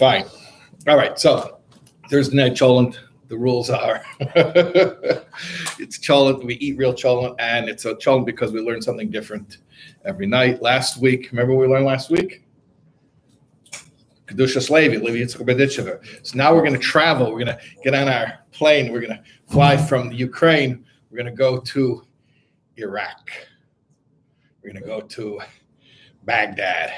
Fine. All right. So Thursday night cholent. The rules are it's cholent. We eat real cholent, and it's a cholent because we learn something different every night. Last week, remember what we learned last week? Kedushas Levi, Livia So now we're going to travel. We're going to get on our plane. We're going to fly from the Ukraine. We're going to go to Iraq. We're going to go to Baghdad.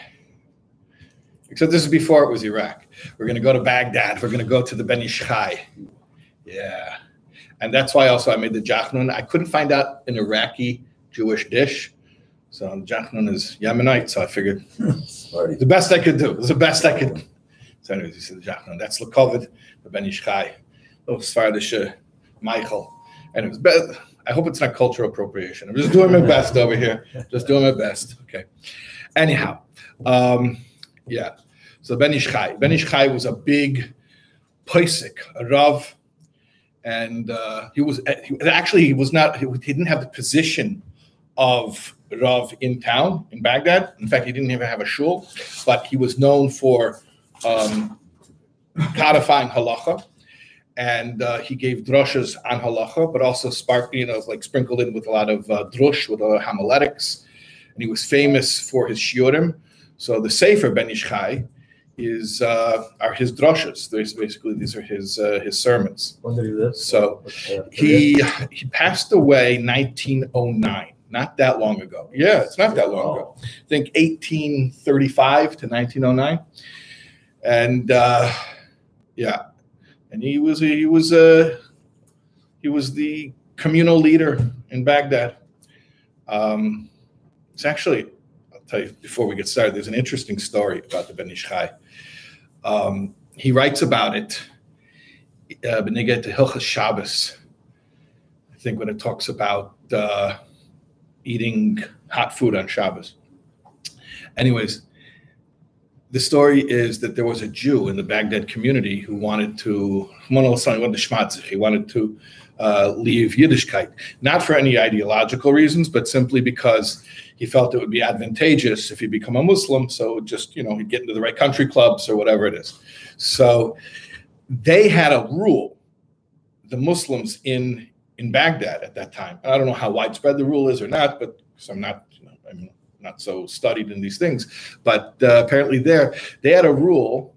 Except this is before it was Iraq. We're going to go to Baghdad. We're going to go to the Ben Ish Yeah. And that's why also I made the jachnun. I couldn't find out an Iraqi Jewish dish. So jachnun is Yemenite. So I figured the best I could do. It was the best I could. So anyways, you see the jachnun. That's Lakovid, the Ben Ish Chai. Little Svardish Michael. And it was better. I hope it's not cultural appropriation. I'm just doing my best over here. Just doing my best. Okay. Anyhow, um, yeah. So Ben Ish Chai. Ben Ish Chai was a big Paisik, a Rav, and uh, he was he, actually he was not he, didn't have the position of Rav in town in Baghdad. In fact, he didn't even have a shul, but he was known for um, codifying halacha and uh, he gave drushes on halacha, but also spark, you know, like sprinkled in with a lot of uh, drush with a lot of homiletics. And he was famous for his shiurim. So the Sefer Ben Ish Chai is uh, are his drushes. There's basically these are his uh, his sermons. When did he live? So he he passed away 1909, not that long ago. Yeah, it's not that long ago. I think 1835 to 1909, and uh, yeah and he was he was uh, he was the communal leader in Baghdad. Um, it's actually tell you before we get started. There's an interesting story about the Ben Ish Chai. Um, he writes about it. Uh, to Hilchas Shabbos. I think when it talks about uh, eating hot food on Shabbos. Anyways, the story is that there was a Jew in the Baghdad community who wanted to, he wanted to uh, leave Yiddishkeit, not for any ideological reasons, but simply because he felt it would be advantageous if he become a Muslim. So just, you know, he'd get into the right country clubs or whatever it is. So they had a rule, the Muslims in in Baghdad at that time. I don't know how widespread the rule is or not, but I'm not, you know, I mean, not so studied in these things, but uh, apparently there they had a rule,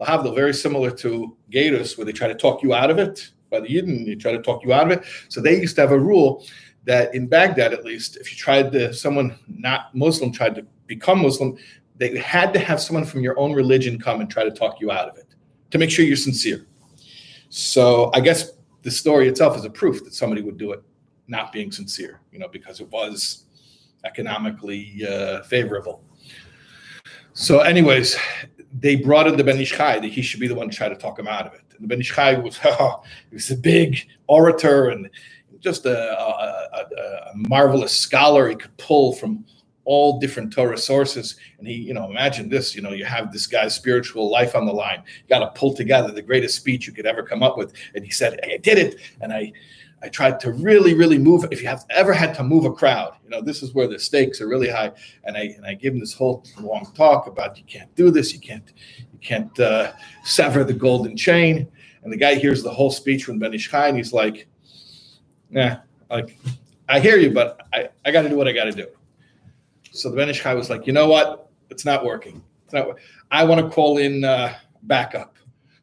Lahavdil, very similar to Gators, where they try to talk you out of it. By the Yidden, they try to talk you out of it. So they used to have a rule that in Baghdad, at least, if you tried to, someone not Muslim tried to become Muslim, they had to have someone from your own religion come and try to talk you out of it to make sure you're sincere. So I guess the story itself is a proof that somebody would do it not being sincere, you know, because it was economically uh, favorable. So, anyways, they brought in the Ben Ish Chai that he should be the one to try to talk him out of it. And the Ben Ish Chai was, oh, he was a big orator and just a, a, a, marvelous scholar. He could pull from all different Torah sources. And he, you know, imagine this, you know, you have this guy's spiritual life on the line. You got to pull together the greatest speech you could ever come up with. And he said, I did it. And I, I tried to really, really move. If you have ever had to move a crowd, you know, this is where the stakes are really high. And I and I give him this whole long talk about you can't do this, you can't, you can't uh, sever the golden chain. And the guy hears the whole speech from Ben Ish and he's like, "Yeah, like I hear you, but I, I got to do what I got to do." So the Ben Ish Chai was like, "You know what? It's not working. It's not. I want to call in uh, backup."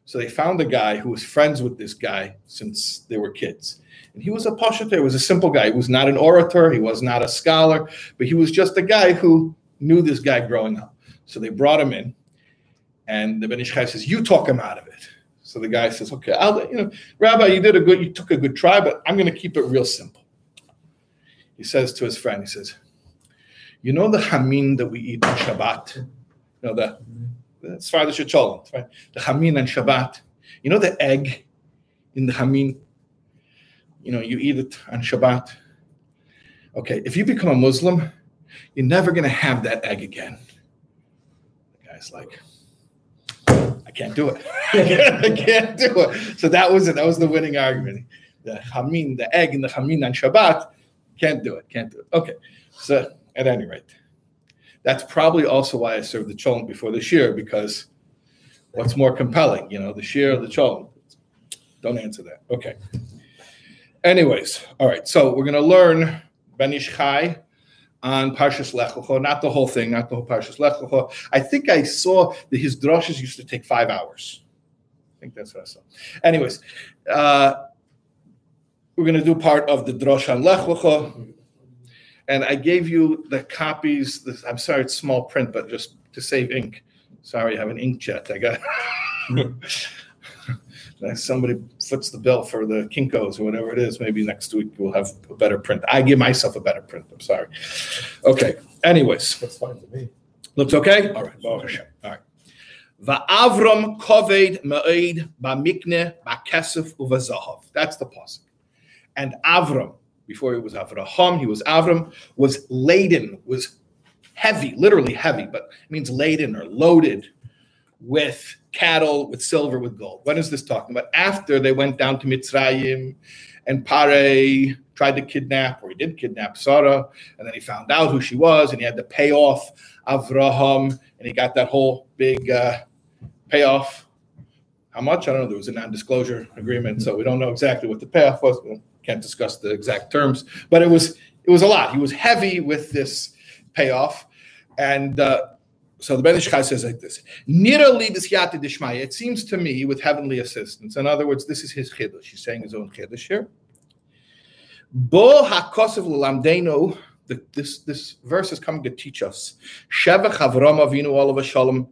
So they found a guy who was friends with this guy since they were kids and he was a pashut. He was a simple guy. He was not an orator. He was not a scholar, but he was just a guy who knew this guy growing up. So they brought him in, and the Ben Ish Chai says, "You talk him out of it." So the guy says, "Okay, I'll, you know, Rabbi, you did a good, you took a good try, but I'm going to keep it real simple." He says to his friend, he says, "You know the hamin that we eat on Shabbat, you know the." Far as the right? The hamin on Shabbat. You know the egg in the hamin you know, you eat it on Shabbat. Okay, if you become a Muslim, you're never going to have that egg again. The guy's like, I can't do it. I can't do it. So that was it. That was the winning argument. The hamin, the egg in the hamin on Shabbat, can't do it. Can't do it. Okay. So at any rate, that's probably also why I served the cholent before this year because What's more compelling, you know, the shiur or the cholent? Don't answer that. Okay. Anyways, all right. So we're going to learn Ben Chai on Parshas Lech not the whole thing, not the whole Parshas Lech. I think I saw that his drushes used to take five hours. I think that's what I saw. Anyways, uh, we're going to do part of the drosh on Lech. And I gave you the copies. This, I'm sorry, it's small print, but just to save ink. Sorry, I have an inkjet. I got somebody foots the bill for the Kinkos or whatever it is. Maybe next week we'll have a better print. I give myself a better print. I'm sorry. Okay. Anyways, Looks fine to me. looks okay. All right. All right. Va'avram koved ma'id ba'mikne ba'kesef uvazahav. That's the pasuk. And Avram, before he was Avraham, he was Avram, was laden, was heavy, literally heavy, but it means laden or loaded with cattle, with silver, with gold. What is this talking about? After they went down to Mitzrayim and Pare tried to kidnap, or he did kidnap Sarah, and then he found out who she was, and he had to pay off Avraham, and he got that whole big uh, payoff. How much? I don't know. There was a non-disclosure agreement, so we don't know exactly what the payoff was. We can't discuss the exact terms, but it was it was a lot. He was heavy with this payoff, and uh, so the Ben Ish Chai says like this: "Nirali b'siyata dishmaya." It seems to me, with heavenly assistance. In other words, this is his chiddush. He's saying his own chiddush here. Bo hakosev l'lamdenu. This this verse is coming to teach us Shevach Avram Avinu olav shalom,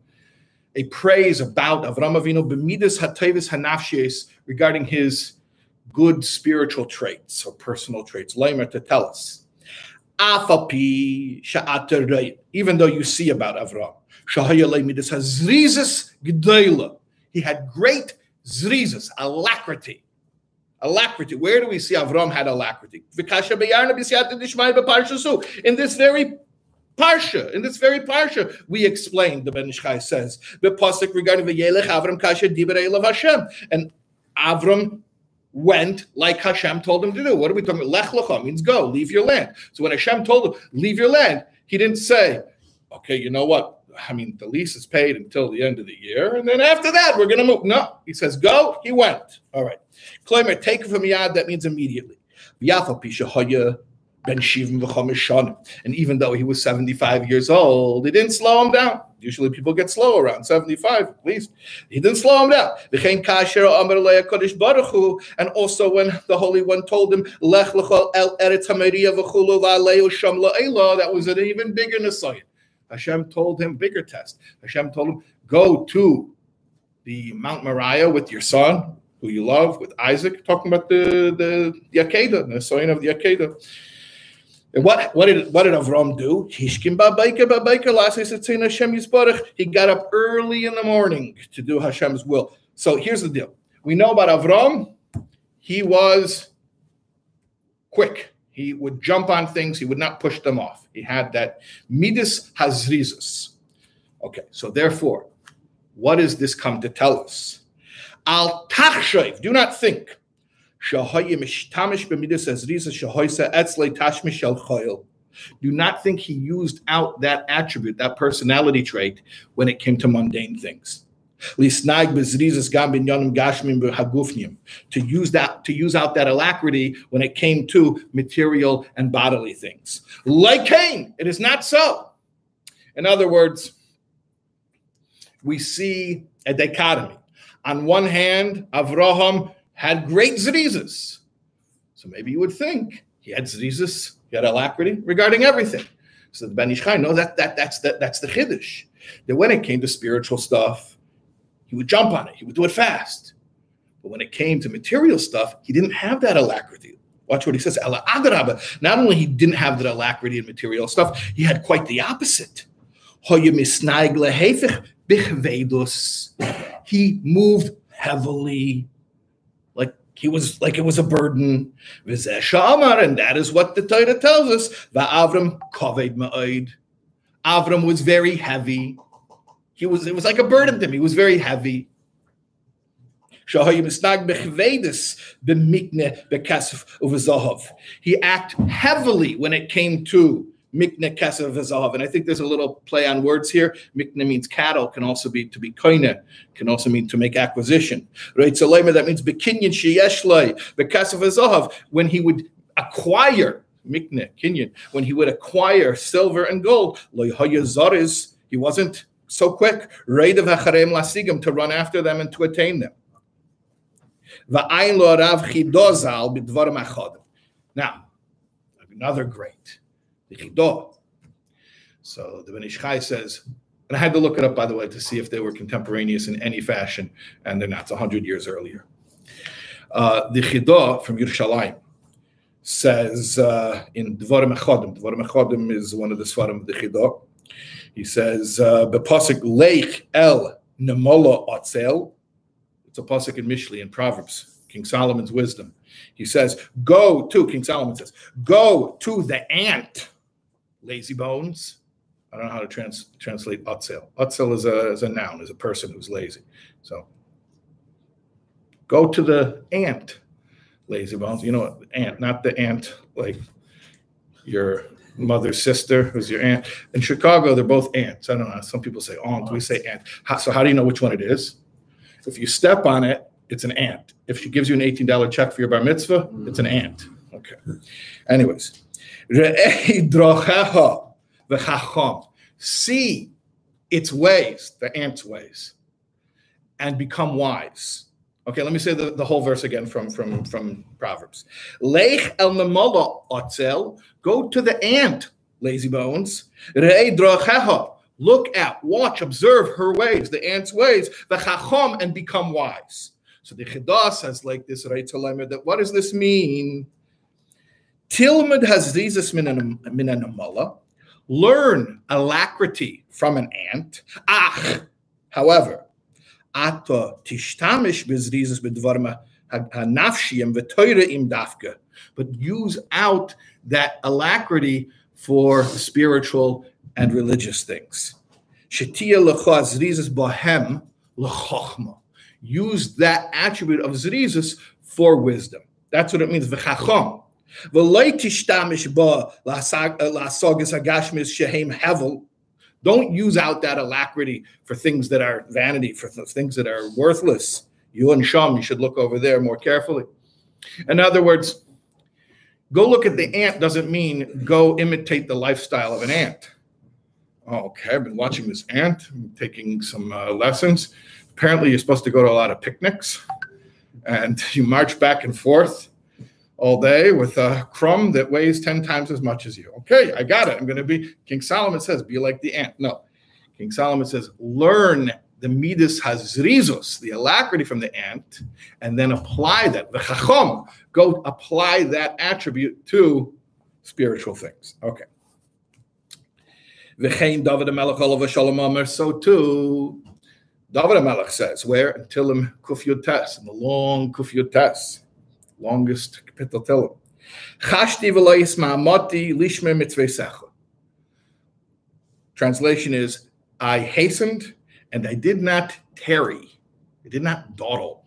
a praise about Avram Avinu b'midas hatavis hanafshes regarding his good spiritual traits or personal traits. Lamer to tell us. Afapi sha'ater even though you see about Avram. Shahaya leimidas hazrizas g'dayla. He had great zrizas, alacrity. Alacrity. Where do we see Avram had alacrity? In this very parsha, in this very parsha, we explained, the Ben Ish Chai says, the pasuk regarding the Yelech Avram kasha dibrei of Hashem. And Avram went like Hashem told him to do. What are we talking about? Lech lecha means go, leave your land. So when Hashem told him, leave your land, he didn't say, okay, you know what? I mean, the lease is paid until the end of the year, and then after that, we're going to move. No, he says, go. He went. All right. Claimer, take from Yad, that means immediately. And even though he was 75 years old, it didn't slow him down. Usually people get slow around 75 at least. He didn't slow him down. And also when the Holy One told him, that was an even bigger Nisayim. Hashem told him, bigger test. Hashem told him, go to the Mount Moriah with your son, who you love, with Isaac, talking about the the, the Akedah, the son of the Akedah. And what, what did what did Avram do? He got up early in the morning to do Hashem's will. So here's the deal. We know about Avram. He was quick. He would jump on things. He would not push them off. He had that midas hazrizas. Okay, so therefore, what does this come to tell us? Al tachshav, do not think. Do not think he used out that attribute, that personality trait, when it came to mundane things. To use that, to use out that alacrity when it came to material and bodily things. Like Cain, it is not so. In other words, we see a dichotomy. On one hand, Avraham had great zrizas. So maybe you would think he had zrizas, he had alacrity regarding everything. So the Ben Ish no, that, that, that's, that, that's the chiddush. That when it came to spiritual stuff, he would jump on it, he would do it fast. But when it came to material stuff, he didn't have that alacrity. Watch what he says. Not only he didn't have that alacrity in material stuff, he had quite the opposite. He moved heavily, like he was like it was a burden. And that is what the Torah tells us. Ma'od. Avram was very heavy. He was, it was like a burden to him. He was very heavy. He acted heavily when it came to Mikne Kesef Vazav. And I think there's a little play on words here. Mikne means cattle, can also be to be koine, can also mean to make acquisition. Right? So that means Bekinyan Sheyeshlai, Bekesef Vazav, when he would acquire Mikne, Kinyan, when he would acquire silver and gold, he wasn't so quick, to run after them and to attain them. Now, another great the Chidah. So the Ben Ish says, and I had to look it up, by the way, to see if they were contemporaneous in any fashion, and they're not. It's 100 years earlier. Uh, the Chidah from Yerushalayim says uh, in Dvarim Echodim, Dvarim Echodim is one of the Svarim of the Chidah. He says, uh, Bepasik Leich El Nemola Otzel. It's a pasuk in Mishli in Proverbs, King Solomon's wisdom. He says, Go to, King Solomon says, Go to the ant lazy bones. I don't know how to trans, translate utzel. Utzel is a, is a noun, is a person who's lazy. So go to the ant, lazy bones. You know, ant, not the ant like your mother's sister, who's your aunt. In Chicago, they're both aunts. I don't know. Some people say aunt. We say aunt. How, so how do you know which one it is? If you step on it, it's an ant. If she gives you an $18 check for your bar mitzvah, it's an ant. Okay. Anyways. See its ways, the ant's ways, and become wise. Okay, let me say the, the whole verse again from, from, from Proverbs. Lech el nemola otzel, go to the ant, lazy bones. Look at, watch, observe her ways, the ant's ways, the chacham, and become wise. So the Chidah says like this, right? That what does this mean? Tilmud has hazizas minanamala. Learn alacrity from an ant. Ach, however, ata tishtamish bezrizas bedvarma hanafshiyim v'toira im dafka. But use out that alacrity for spiritual and religious things. Shetia lecha zrizas bohem lechochma. Use that attribute of zrizas for wisdom. That's what it means. V'chacham. Don't use out that alacrity for things that are vanity, for things that are worthless. You and Sham, you should look over there more carefully. In other words, go look at the ant doesn't mean go imitate the lifestyle of an ant. Okay, I've been watching this ant, I'm taking some uh, lessons. Apparently, you're supposed to go to a lot of picnics and you march back and forth all day with a crumb that weighs 10 times as much as you. Okay, I got it. I'm going to be, King Solomon says, be like the ant. No, King Solomon says, learn the midas hazrizos, the alacrity from the ant, and then apply that. The chachom, go apply that attribute to spiritual things. Okay. V'chein David HaMelech Olav Shalom so too, David HaMelech says, where? Until him Kuf Tes, in the long Kuf Tes longest Tehillim. Chashti. Translation is, I hastened and I did not tarry. I did not dawdle.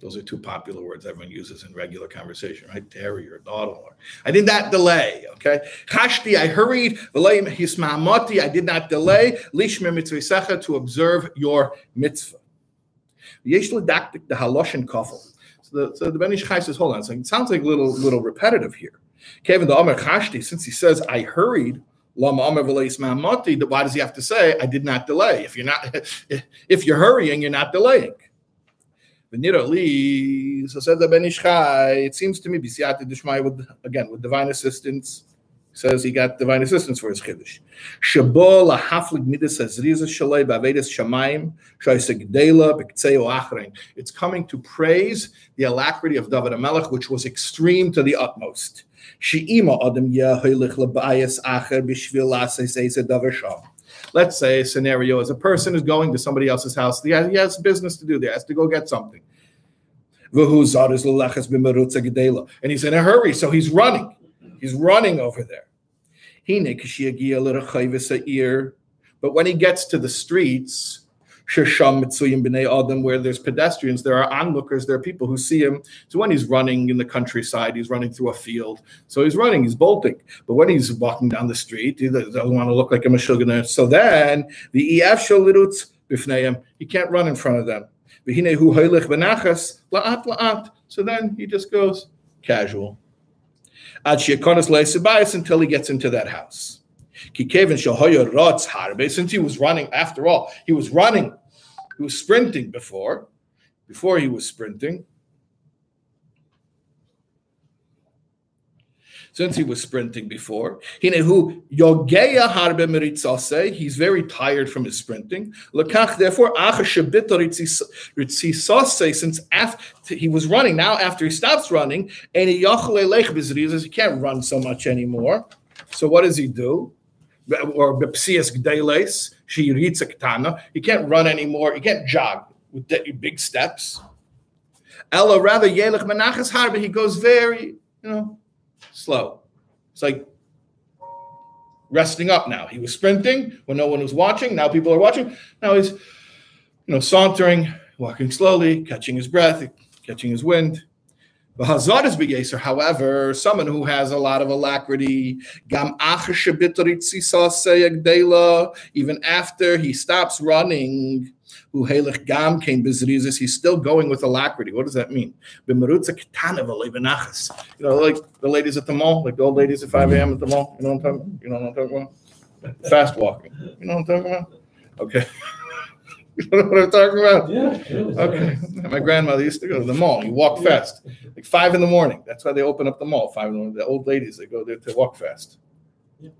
Those are two popular words everyone uses in regular conversation, right? Tarry or dawdle. Or, I did not delay, okay? Chashti, I hurried. I did not delay. Lishme to observe your mitzvah. The the, so the Ben Ish Chai says, hold on, so it sounds like a little little repetitive here. Kevin the Amr Chashti, since he says I hurried, Lama Amr Mati, why does he have to say I did not delay? If you're not if you're hurrying, you're not delaying. So said the Ben Ish Chai, it seems to me, with again with divine assistance says he got divine assistance for his chiddush. Shabo lahaflig midas azriza shalei ba'avedis shamayim shaysegdela b'ktseo achrein. It's coming to praise the alacrity of David HaMelech, which was extreme to the utmost. She'ima adam yahilich lebayas acher b'shvil lasei davar sham. Let's say a scenario is a person is going to somebody else's house. He has, he has business to do there. He has to go get something. And he's in a hurry, so he's running. He's running over there. But when he gets to the streets, where there's pedestrians, there are onlookers, there are people who see him. So when he's running in the countryside, he's running through a field. So he's running, he's bolting. But when he's walking down the street, he doesn't want to look like a Meshuggah. So then the EF Sholirutz Bifneim, he can't run in front of them. So then he just goes casual. Until he gets into that house. Since he was running, after all, he was running, he was sprinting before, before he was sprinting. Since he was sprinting before, he's very tired from his sprinting. Therefore, since after he was running, now after he stops running, and he can't run so much anymore. So what does he do? or. He can't run anymore. He can't jog with big steps. Ella rather yelech menachas harbe. He goes very, you know, slow. It's like resting up now. He was sprinting when no one was watching. Now people are watching. Now he's, you know, sauntering, walking slowly, catching his breath, catching his wind. Hazard is begeser. However, someone who has a lot of alacrity, gam even after he stops running, he's still going with alacrity. What does that mean? You know, like the ladies at the mall, like the old ladies at 5 a.m. at the mall. You know what I'm talking about? You know what I'm talking about? Fast walking. You know what I'm talking about? Okay. You know what I'm talking about? Yeah. Okay. My grandmother used to go to the mall. You walk fast, like five in the morning. That's why they open up the mall. Five in the morning. The old ladies they go there to walk fast. Yeah.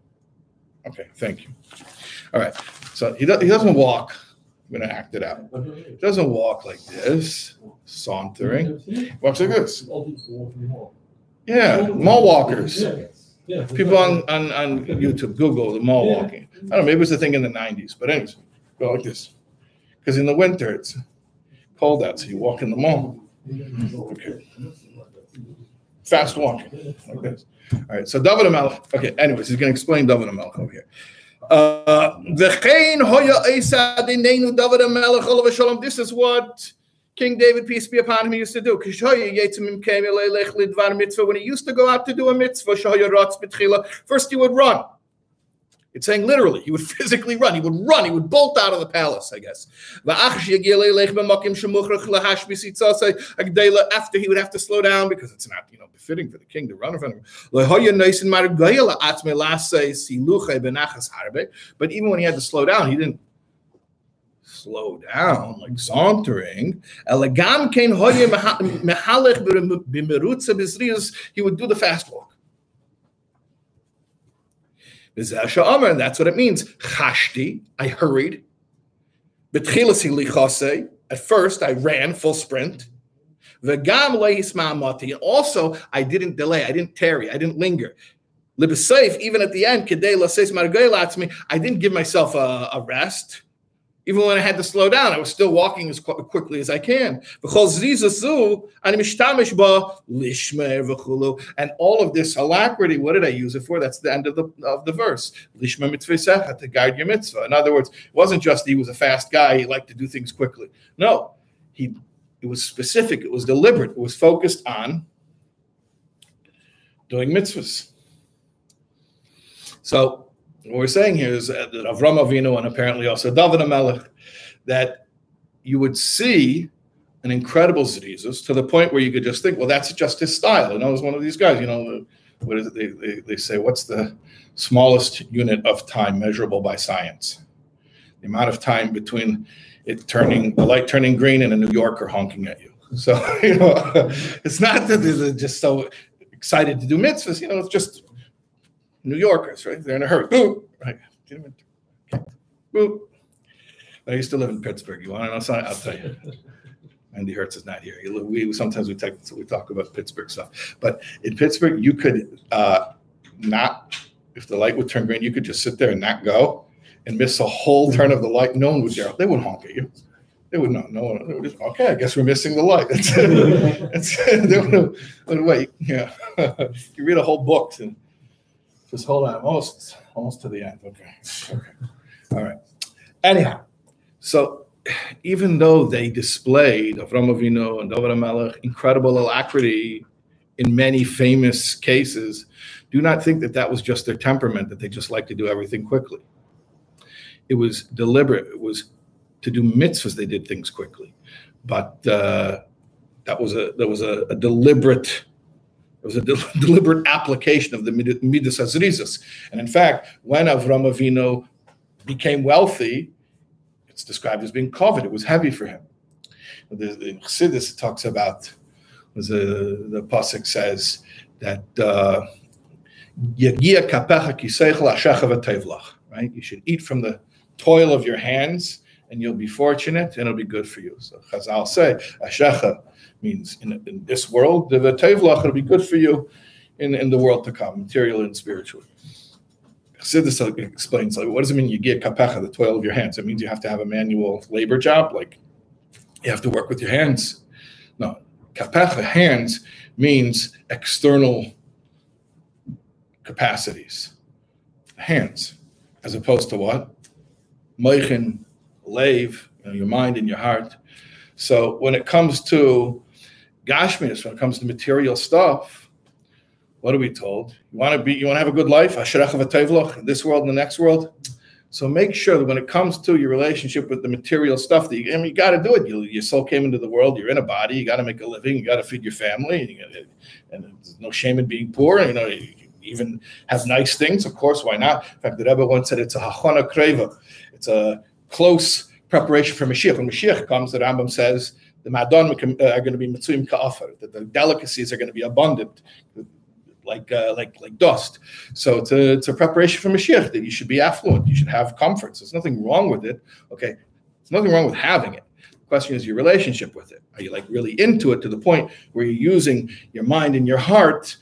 Okay. Thank you. All right. So he, do, he doesn't walk. I'm going to act it out. Doesn't walk like this, sauntering. Walks like this. Yeah, mall walkers. Yeah. People on, on, on YouTube, Google the mall walking. I don't know, maybe it was a thing in the 90s, but anyways, go like this. Because in the winter, it's cold out, so you walk in the mall. Okay. Fast walking. Like this. All right, so David Amelech. Okay, anyways, he's going to explain David Amelech over here. Uh, this is what King David, peace be upon him, used to do. When he used to go out to do a mitzvah, first he would run. It's saying literally, he would physically run. He would run. He would bolt out of the palace, I guess. After he would have to slow down because it's not, you know, befitting for the king to run in front of him. But even when he had to slow down, he didn't slow down, like sauntering. He would do the fast walk. And that's what it means. Chashti, I hurried. At first, I ran full sprint. Also, I didn't delay, I didn't tarry, I didn't linger. Even at the end, I didn't give myself a, a rest. Even when I had to slow down, I was still walking as qu- quickly as I can. And all of this alacrity, what did I use it for? That's the end of the of the verse. To guide your mitzvah. In other words, it wasn't just he was a fast guy, he liked to do things quickly. No, he it was specific, it was deliberate, it was focused on doing mitzvahs. So what we're saying here is that Avram Avinu and apparently also David Amelech, that you would see an incredible Zerizus to the point where you could just think, well, that's just his style. And I was one of these guys, you know, what is it? They, they, they say, what's the smallest unit of time measurable by science? The amount of time between it turning, the light turning green and a New Yorker honking at you. So, you know, it's not that they're just so excited to do mitzvahs, you know, it's just New Yorkers, right? They're in a hurry. Boop. Right. Boop. I used to live in Pittsburgh. You want to know something? I'll tell you. Andy Hertz is not here. We sometimes we talk, we talk about Pittsburgh stuff, but in Pittsburgh you could uh, not if the light would turn green, you could just sit there and not go and miss a whole turn of the light. No one would dare. They wouldn't honk at you. They would not. No one. They would just, okay, I guess we're missing the light. That's. That's. They would, would wait. Yeah, you read a whole book and just hold on, almost almost to the end. Okay. Okay. All right. Anyhow, so even though they displayed Avram Avinu and David incredible alacrity in many famous cases, do not think that that was just their temperament, that they just like to do everything quickly. It was deliberate. It was to do mitzvahs, they did things quickly. But uh, that was a that was a, a deliberate it was a de- deliberate application of the midas hazrizas. And in fact, when Avram Avinu became wealthy, it's described as being coveted. It was heavy for him. The, Chassidus talks about, the pasuk says that uh, right? You should eat from the toil of your hands, and you'll be fortunate, and it'll be good for you. So Chazal say, Ashecha means in, in this world, the tevlach will be good for you in, in the world to come, materially and spiritually. Chassidus explains, like, what does it mean you get kapecha, the toil of your hands? It means you have to have a manual labor job, like you have to work with your hands. No, kapecha, hands, means external capacities. Hands, as opposed to what? Meichin, lave, you know, your mind and your heart. So when it comes to Gashmias, when it comes to material stuff, what are we told? You want to be, you want to have a good life, in this world and the next world. So make sure that when it comes to your relationship with the material stuff, that you, I mean, you got to do it. You, your soul came into the world. You're in a body. You got to make a living. You got to feed your family. And, and there's no shame in being poor. You know, you even have nice things. Of course, why not? In fact, the Rebbe once said it's a hachana kreva. It's a close preparation for Mashiach. When Mashiach comes, the Rambam says the Madon are going to be Mitzuim Ka'afar, that the delicacies are going to be abundant, like uh, like like dust. So it's a, it's a preparation for Mashiach that you should be affluent, you should have comforts. There's nothing wrong with it. Okay, there's nothing wrong with having it. The question is your relationship with it. Are you like really into it to the point where you're using your mind and your heart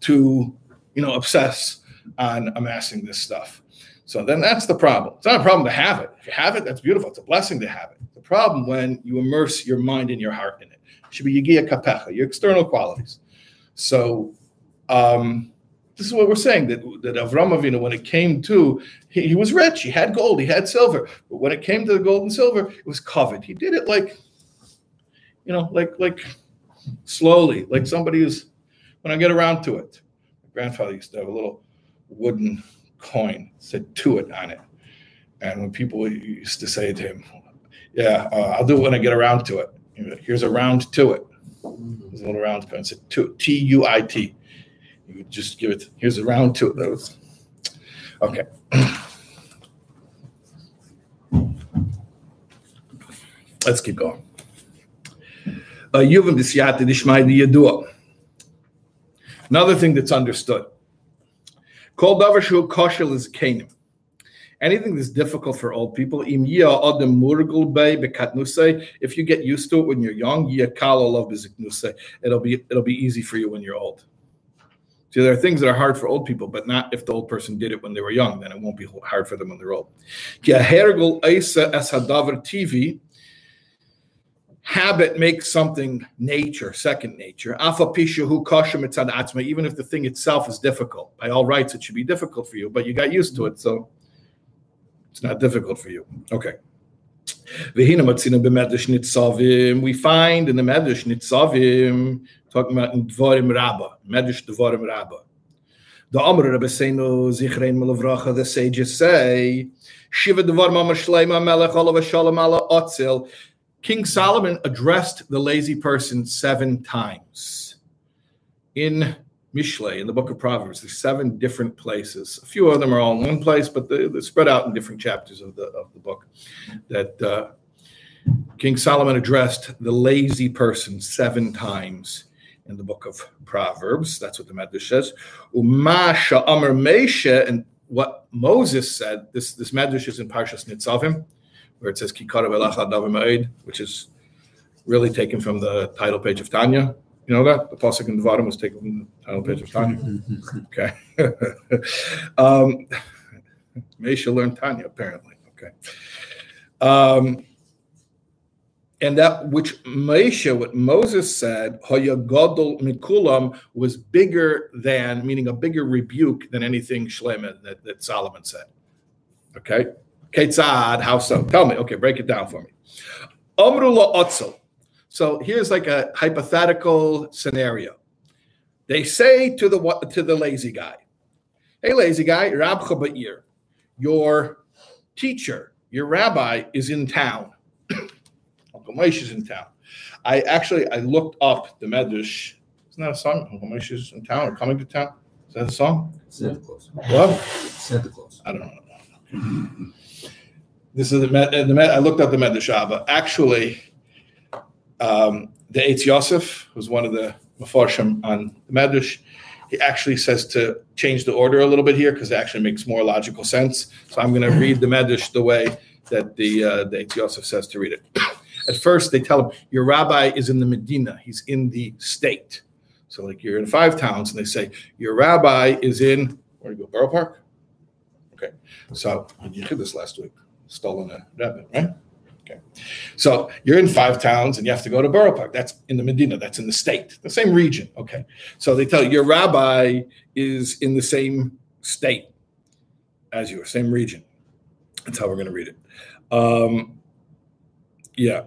to, you know, obsess on amassing this stuff? So then that's the problem. It's not a problem to have it. If you have it, that's beautiful. It's a blessing to have it The problem when you immerse your mind and your heart in it. It should be Yigia Kapecha, your external qualities. So um, this is what we're saying that, that Avram Avinu, when it came to, he, he, was rich, he had gold, he had silver, but when it came to the gold and silver, it was covered. He did it like, you know, like like slowly, like somebody who's when I get around to it. My grandfather used to have a little wooden coin, said to it on it. And when people used to say to him, yeah, uh, I'll do it when I get around to it. Here's a round to it. There's a little round pen. It's T U I T. You just give it. Here's a round to it. That was okay. Let's keep going. Uh, Another thing that's understood. Called Davar Koshel is Canaan anything that's difficult for old people, im adam murgul bay bekatnusay. if you get used to it when you're young, it'll be it'll be easy for you when you're old. So there are things that are hard for old people, but not if the old person did it when they were young. Then it won't be hard for them when they're old. TV. Habit makes something nature, second nature. Even if the thing itself is difficult, by all rights, it should be difficult for you, but you got used to it, so it's not difficult for you. Okay. We find in the Medrash Nitzavim, talking about in Dvarim Rabbah, Medrash Dvarim Rabbah. The Amr Rebbe Seinu Zichrein Malavracha, the sages say, Shiva Dvar Mama Shleima Melech Olav Shalom Ala Otzil. King Solomon addressed the lazy person seven times. In Mishle in the book of Proverbs. There's seven different places. A few of them are all in one place, but they're, spread out in different chapters of the of the book. That uh, King Solomon addressed the lazy person seven times in the book of Proverbs. That's what the Medrash says. Umasha Amar Mesha, and what Moses said. This this Medrash is in Parshas Nitzavim, where it says Kikara which is really taken from the title page of Tanya. You know that the pasuk in the bottom was taken from the title page of Tanya. okay. um, Mesha learned Tanya apparently. Okay. Um, and that which Mesha, what Moses said, Hoyagodol Mikulam, was bigger than, meaning a bigger rebuke than anything Shlemen that, that Solomon said. Okay. Ketzad, how so? Tell me. Okay, break it down for me. Amrula otzel. So here's like a hypothetical scenario. They say to the to the lazy guy, "Hey, lazy guy, Rab Chaba'ir, your teacher, your rabbi is in town. Uncle Moshe is in town. I actually I looked up the Medrash. Isn't that a song? Uncle Moshe is in town or coming to town. Is that a song? Santa Claus. What? Santa Claus. I don't know. This is the, Med, the Med, I looked up the Medrash Actually, um, the Eitz Yosef was one of the Mefarshim on the Medrash. He actually says to change the order a little bit here because it actually makes more logical sense. So I'm going to read the Medrash the way that the uh, the Yosef says to read it. At first, they tell him your rabbi is in the Medina; he's in the state. So, like you're in five towns, and they say your rabbi is in where do you go, Borough Park. Okay, so you heard this last week, stolen a rabbit, right? Okay. So you're in five towns and you have to go to Borough Park. That's in the Medina, that's in the state, the same region. Okay. So they tell you your rabbi is in the same state as you, same region. That's how we're going to read it. Um, yeah.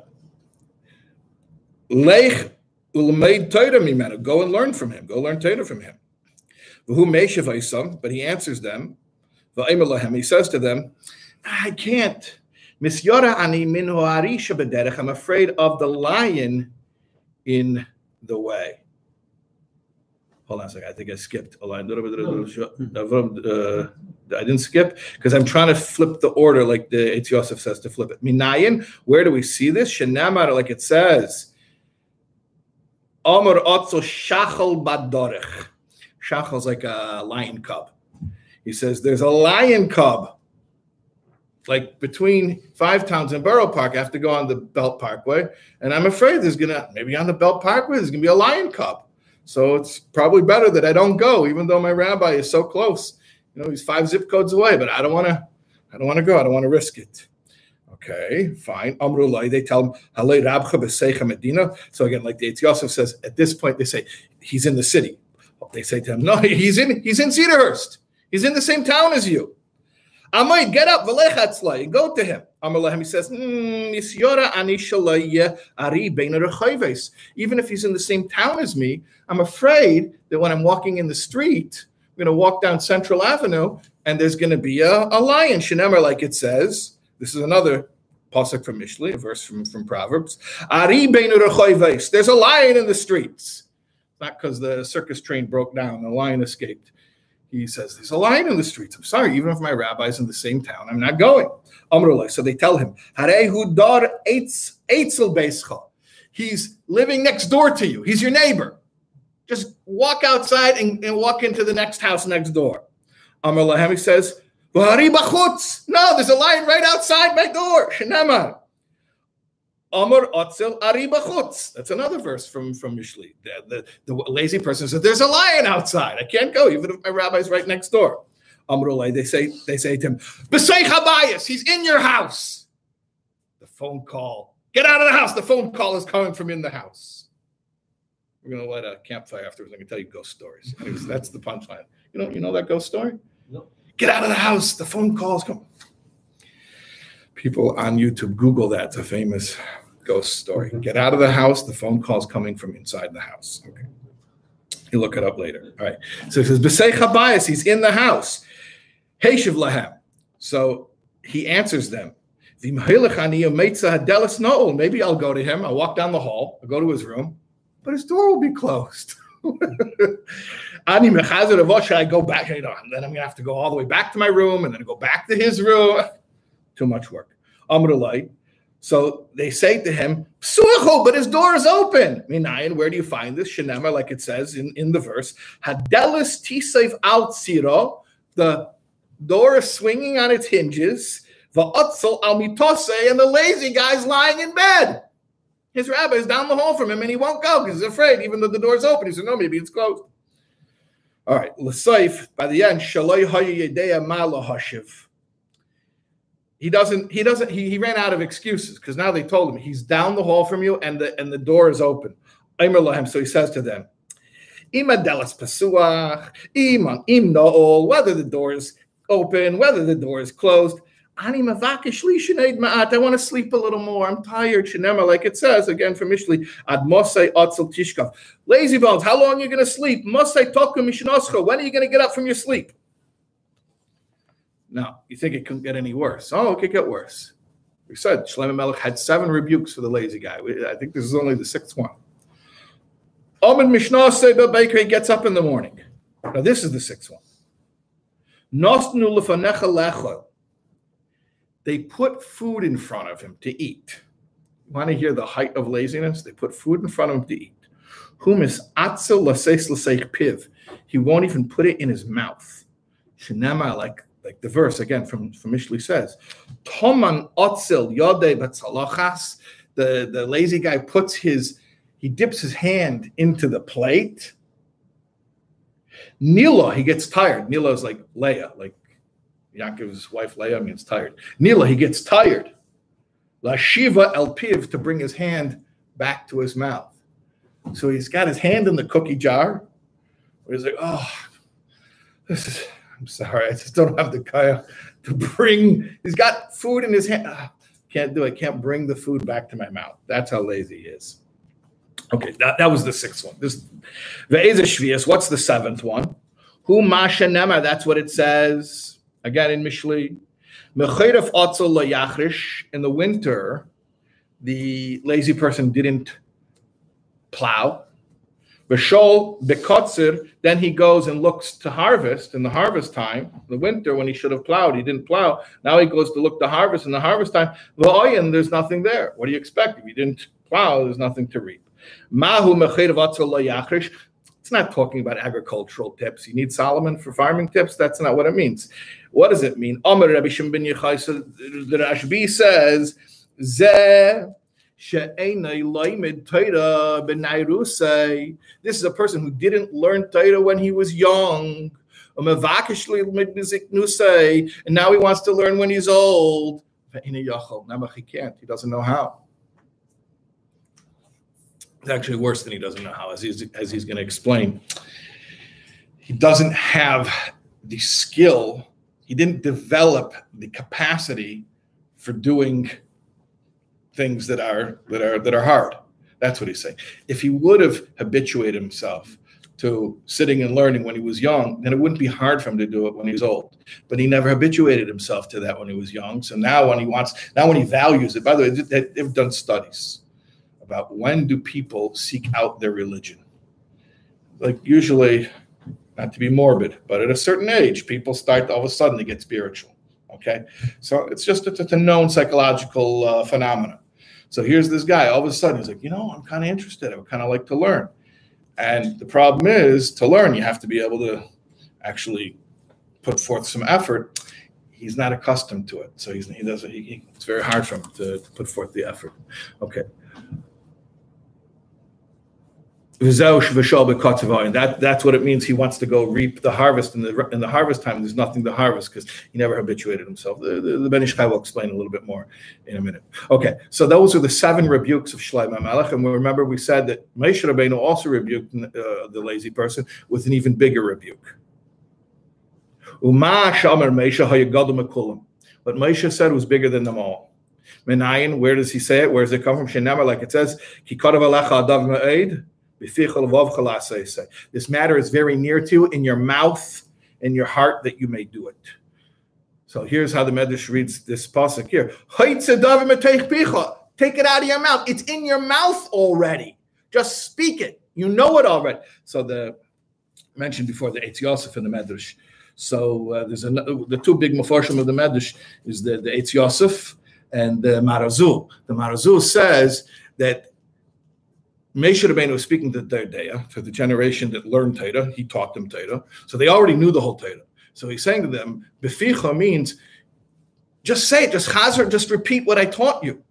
Lech ulmeid Torah mimenu. Go and learn from him. Go learn Torah from him. But he answers them. He says to them, I can't. Misyora ani min bederech. I'm afraid of the lion in the way. Hold on a second. I think I skipped a line. Uh, I didn't skip because I'm trying to flip the order like the Eitz Yosef says to flip it. Minayin, where do we see this? Shenamar, like it says. Amr otzo shachal badorech. Is like a lion cub. He says there's a lion cub like between Five Towns and Borough Park, I have to go on the Belt Parkway, and I'm afraid there's gonna maybe on the Belt Parkway there's gonna be a lion cub. So it's probably better that I don't go, even though my rabbi is so close. You know, he's five zip codes away, but I don't want to. I don't want to go. I don't want to risk it. Okay, fine. Amrullah, they tell him, Halei Rabcha Medina. So again, like the Eitz Yosef says, at this point, they say, he's in the city. They say to him, no, he's in he's in Cedarhurst. He's in the same town as you. Amoid, get up, and go to him. Amalahem, he says, hmm, even if he's in the same town as me, I'm afraid that when I'm walking in the street, I'm going to walk down Central Avenue and there's going to be a, a lion, Shinemer, like it says. This is another pasuk from Mishlei, a verse from, from Proverbs. There's a lion in the streets. Not because the circus train broke down, the lion escaped he says, There's a lion in the streets. I'm sorry, even if my rabbi's in the same town, I'm not going. So they tell him, He's living next door to you. He's your neighbor. Just walk outside and, and walk into the next house next door. Amr he says, No, there's a lion right outside my door. Amr Otzel Ari Bachutz. That's another verse from, from Mishlei. The, the, the, lazy person says, There's a lion outside. I can't go, even if my rabbi's right next door. Amrullah, they say, they say to him, B'sei Chabayas, he's in your house. The phone call. Get out of the house. The phone call is coming from in the house. We're gonna light a campfire afterwards. I can tell you ghost stories. Anyways, that's the punchline. You know, you know that ghost story? No. Get out of the house. The phone call's coming. People on YouTube Google that. It's a famous ghost story. Mm-hmm. Get out of the house. The phone call's coming from inside the house. Okay. You look it up later. All right. So it says, B'sei Chabayas, he's in the house. Heshiv lahem. So he answers them. Maybe I'll go to him. I'll walk down the hall. I'll go to his room, but his door will be closed. I go back, you know, then I'm gonna have to go all the way back to my room and then go back to his room. Too much work. Amrullah, so they say to him, but his door is open. Minayin, where do you find this? Shenema, like it says in, in the verse, Hadelis tisev al ziro, the door is swinging on its hinges, va'atzel al mitose, and the lazy guy's lying in bed. His rabbi is down the hall from him and he won't go because he's afraid, even though the door's open. He said, no, maybe it's closed. All right, L'saif, by the end, shaloi hayedeya mala hashiv he doesn't he doesn't he, he ran out of excuses because now they told him he's down the hall from you and the and the door is open so he says to them whether the door is open whether the door is closed. I want to sleep a little more. I'm tired. Shinema, like it says again from Mishli, Ad Mosai Otzel Tishkav. Lazy bones, how long are you going to sleep? Mosai Tokum. When are you going to get up from your sleep? No, you think it couldn't get any worse? Oh, it could get worse. We said Shlomo Melech had seven rebukes for the lazy guy. I think this is only the sixth one. Omen Mishnah say the baker gets up in the morning. Now this is the sixth one. Nostnu lefanecha lechol they put food in front of him to eat. You want to hear the height of laziness? They put food in front of him to eat. Humis atzel piv. He won't even put it in his mouth. Shinema, like like the verse again from from Mishli says, Toman otzel yode batzalachas. The the lazy guy puts his he dips his hand into the plate. Nila, he gets tired. Nila is like Leah, like Yaakov's wife Leah gets tired. Nila, he gets tired. La Shiva El Piv to bring his hand back to his mouth. So he's got his hand in the cookie jar. He's like, oh, this is, I'm sorry, I just don't have the kaya to bring. He's got food in his hand. Ah, can't do it. Can't bring the food back to my mouth. That's how lazy he is. Okay, that, that was the sixth one. This the What's the seventh one? Who Masha Nema? That's what it says. Again in Mishli. In the winter, the lazy person didn't plow. V'shol bekotzir, then he goes and looks to harvest in the harvest time, the winter when he should have plowed, he didn't plow. Now he goes to look to harvest in the harvest time. V'oyin, there's nothing there. What do you expect? If you didn't plow, there's nothing to reap. Mahu It's not talking about agricultural tips. You need Solomon for farming tips. That's not what it means. What does it mean? Amr Rabbi says, this is a person who didn't learn Torah when he was young. And now he wants to learn when he's old. He can't. He doesn't know how. It's actually worse than he doesn't know how, as he's, as he's going to explain. He doesn't have the skill he didn't develop the capacity for doing things that are that are that are hard. That's what he's saying. If he would have habituated himself to sitting and learning when he was young, then it wouldn't be hard for him to do it when he's old. But he never habituated himself to that when he was young. So now when he wants, now when he values it, by the way, they've done studies about when do people seek out their religion. Like usually not to be morbid, but at a certain age, people start all of a sudden to get spiritual. Okay, so it's just it's, a known psychological uh, phenomenon. So here's this guy. All of a sudden, he's like, you know, I'm kind of interested. I would kind of like to learn. And the problem is, to learn, you have to be able to actually put forth some effort. He's not accustomed to it, so he's, he doesn't. He, it's very hard for him to, to put forth the effort. Okay. That, that's what it means. He wants to go reap the harvest in the in the harvest time. There's nothing to harvest because he never habituated himself. The, the, the Ben will explain a little bit more in a minute. Okay, so those are the seven rebukes of Shlomo Melech, and remember we said that Moshe Rabbeinu also rebuked uh, the lazy person with an even bigger rebuke. Uma Shamer What Moshe said was bigger than them all. Menayin, where does he say it? Where does it come from? Like it says, Adav. This matter is very near to you in your mouth, in your heart, that you may do it. So here's how the Medrash reads this pasuk here. Take it out of your mouth. It's in your mouth already. Just speak it. You know it already. So the mentioned before the Eitz Yosef in the Medrash. So uh, there's the two big mafarshim of the Medrash is the, the Eitz Yosef and the Maharzu. The Maharzu says that Moshe Rabbeinu was speaking to dor De'ah, to the generation that learned Torah. He taught them Torah. So they already knew the whole Torah. So he's saying to them, Beficha means just say it, just chazer, just repeat what I taught you.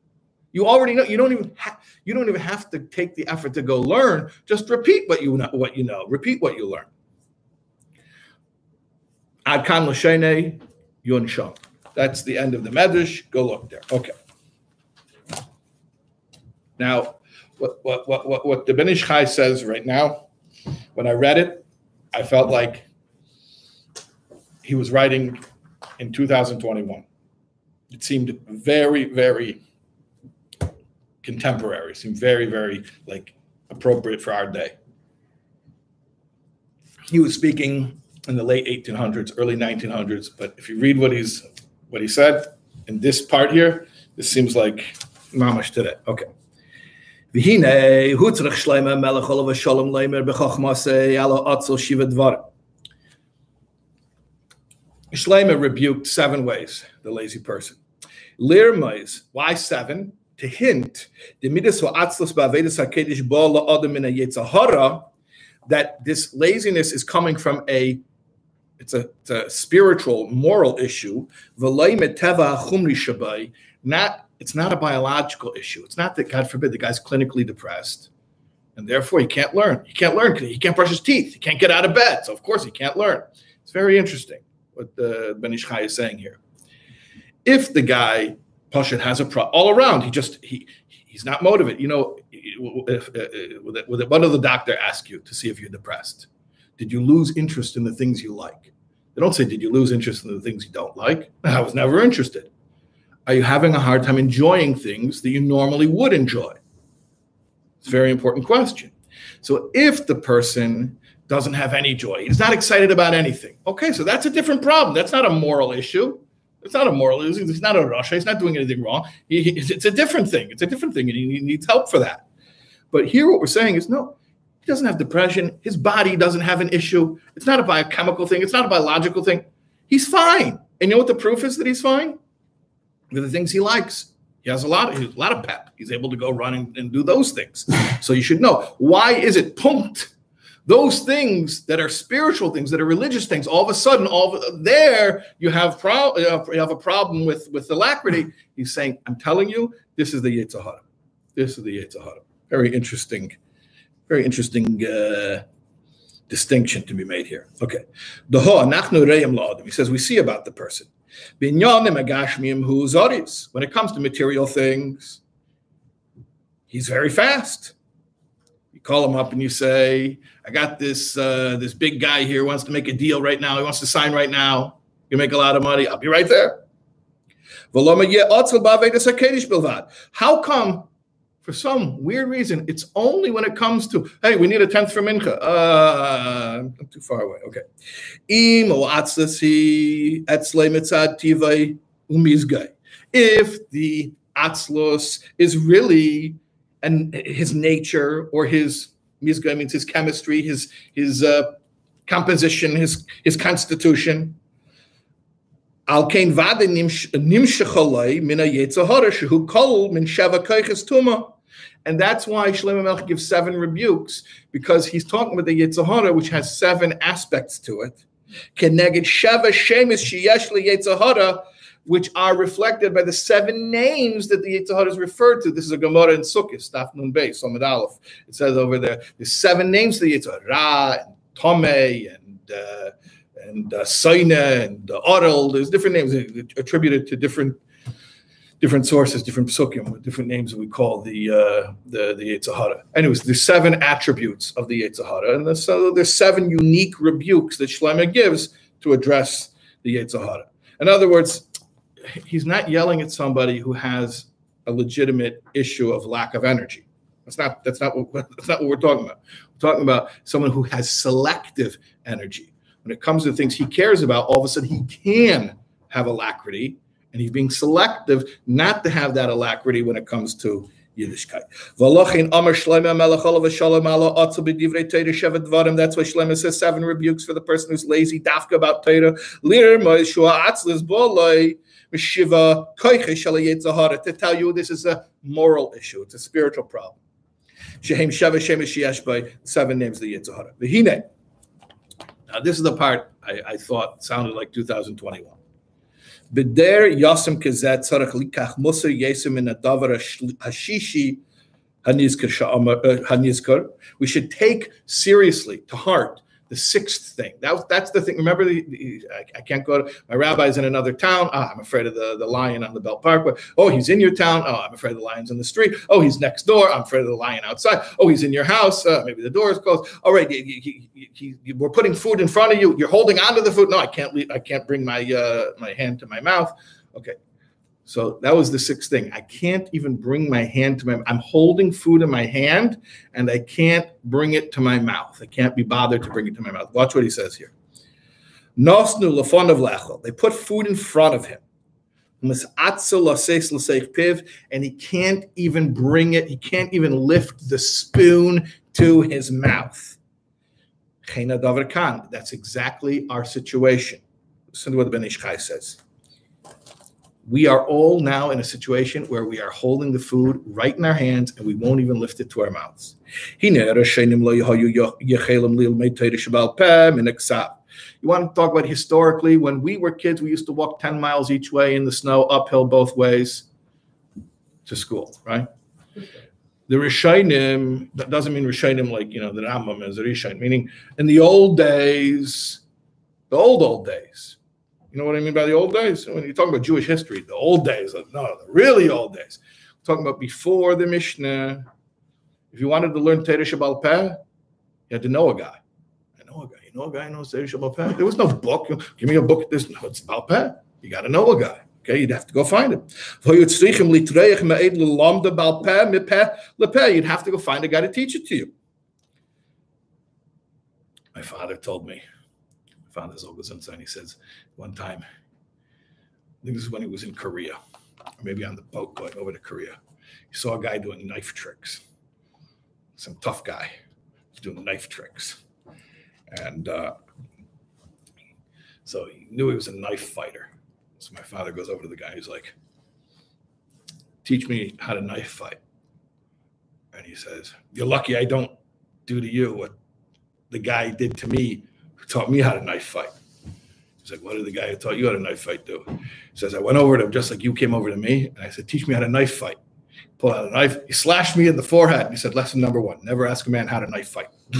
You already know. You don't even ha- you don't even have to take the effort to go learn. Just repeat what you know. What you know. Repeat what you learn. Ad kan l'shene yun That's the end of the medrash. Go look there. Okay. Now what what what what, the Ben Ish Chai says right now. When I read it, I felt like he was writing in 2021. it seemed very, very contemporary. Seemed very, very like appropriate for our day. He was speaking in the late 1800s, early 1900s. But if you read what he's what he said in this part here, this seems like mamash today. Okay. V'hine melech olav shalom leimer shiva dvar. Rebuked seven ways the lazy person. Lirmais, why seven? To hint the midas ha'kedish that this laziness is coming from a it's a, it's a spiritual moral issue. V'leim teva chumri shabai not it's not a biological issue. It's not that God forbid the guy's clinically depressed, and therefore he can't learn. He can't learn because he can't brush his teeth. He can't get out of bed. So of course he can't learn. It's very interesting what the Ben Ish Chai is saying here. If the guy Pashat has a problem all around, he just he he's not motivated. You know, if, uh, what does the doctor ask you to see if you're depressed? Did you lose interest in the things you like? They don't say, Did you lose interest in the things you don't like? I was never interested. Are you having a hard time enjoying things that you normally would enjoy? It's a very important question. So if the person doesn't have any joy, he's not excited about anything, okay, so that's a different problem. That's not a moral issue. It's not a moral issue. He's not a rasha. He's not doing anything wrong. He, he, it's a different thing. It's a different thing, and he needs help for that. But here, what we're saying is no, he doesn't have depression. His body doesn't have an issue. It's not a biochemical thing. It's not a biological thing. He's fine. And you know what the proof is that he's fine? With the things he likes. He has a lot of a lot of pep. He's able to go run and, and do those things. So you should know why is it punct? Those things that are spiritual things, that are religious things, all of a sudden, all of, there you have pro, you have a problem with with alacrity. He's saying, "I'm telling you, this is the Yetzer Hara. This is the Yetzer Hara." Very interesting, very interesting uh, distinction to be made here. Okay. He says we see about the person. When it comes to material things, he's very fast. You call him up and you say, I got this uh, this big guy here wants to make a deal right now. He wants to sign right now. You make a lot of money. I'll be right there. How come for some weird reason, it's only when it comes to, hey, we need a tenth for mincha. Uh, I'm too far away. Okay. If the atzlos is really and his nature or his mizgai means his chemistry, his his uh, composition, his his constitution. Al kain vade nimshachalei min a yetzahara shehu kol min sheva koiches tuma. And that's why Shlomo Melech gives seven rebukes, because he's talking about the Yetzer Hara, which has seven aspects to it. Keneged Sheva Shemis Sheyesh Yetzirah, which are reflected by the seven names that the Yetzer Hara is referred to. This is a Gemara in Sukkot, Staf Nun Beis, Somad Aleph. It says over there, the seven names to the Yetzer Hara, Ra, and Tomei, and uh, and uh, Saina, and uh, Orel. There's different names attributed to different different sources, different psukim, with different names that we call the uh, the the Yetzer Hara. Anyways, there's seven attributes of the Yetzer Hara, and so there's seven unique rebukes that Shlomo gives to address the Yetzer Hara. In other words, he's not yelling at somebody who has a legitimate issue of lack of energy. That's not that's not what that's not what we're talking about. We're talking about someone who has selective energy. When it comes to things he cares about, all of a sudden he can have alacrity and he's being selective not to have that alacrity when it comes to Yiddishkeit. That's why Shlomo says seven rebukes for the person who's lazy. Dafka about Torah. To tell you this is a moral issue. It's a spiritual problem. Shemesh seven names of the Yetzer Hara. V'hine. Now this is the part I, I thought sounded like 2021. B'der yasem kazet tzarech likach musar yesim in hashishi uh, hanizkar. We should take seriously to heart the sixth thing. That that's the thing. Remember, the, the I, I, can't go to my rabbi's in another town. Ah, I'm afraid of the, the lion on the Belt Parkway. Oh, he's in your town. Oh, I'm afraid of the lions in the street. Oh, he's next door. I'm afraid of the lion outside. Oh, he's in your house. Uh, maybe the door is closed. All right, we're putting food in front of you. You're holding onto the food. No, I can't. Leave, I can't bring my uh, my hand to my mouth. Okay, So that was the sixth thing. I can't even bring my hand to my I'm holding food in my hand and I can't bring it to my mouth. I can't be bothered to bring it to my mouth. Watch what he says here. They put food in front of him. And he can't even bring it, he can't even lift the spoon to his mouth. That's exactly our situation. Listen to what the Ben Ish says we are all now in a situation where we are holding the food right in our hands and we won't even lift it to our mouths. You want to talk about historically, when we were kids, we used to walk 10 miles each way in the snow, uphill both ways to school, right? The Rishainim, that doesn't mean Rishainim like, you know, the Rambam is a meaning in the old days, the old, old days, you know what I mean by the old days? When you talk about Jewish history, the old days, uh, no, the really old days. I'm talking about before the Mishnah. If you wanted to learn Torah Shabbal Peh, you had to know a guy. I know a guy. You know a guy who knows Torah Shabbal Peh? There was no book. Give me a book. This no, it's about Peh. You got to know a guy. Okay, you'd have to go find him. You'd have to go find a guy to teach it to you. My father told me father's always on He says one time, I think this is when he was in Korea, or maybe on the boat going over to Korea. He saw a guy doing knife tricks. Some tough guy doing knife tricks. And uh, so he knew he was a knife fighter. So my father goes over to the guy. He's like, Teach me how to knife fight. And he says, You're lucky I don't do to you what the guy did to me taught me how to knife fight. He's like, what did the guy who taught you how to knife fight do? He says, I went over to him just like you came over to me. And I said, teach me how to knife fight. Pull out a knife. He slashed me in the forehead. He said, lesson number one, never ask a man how to knife fight.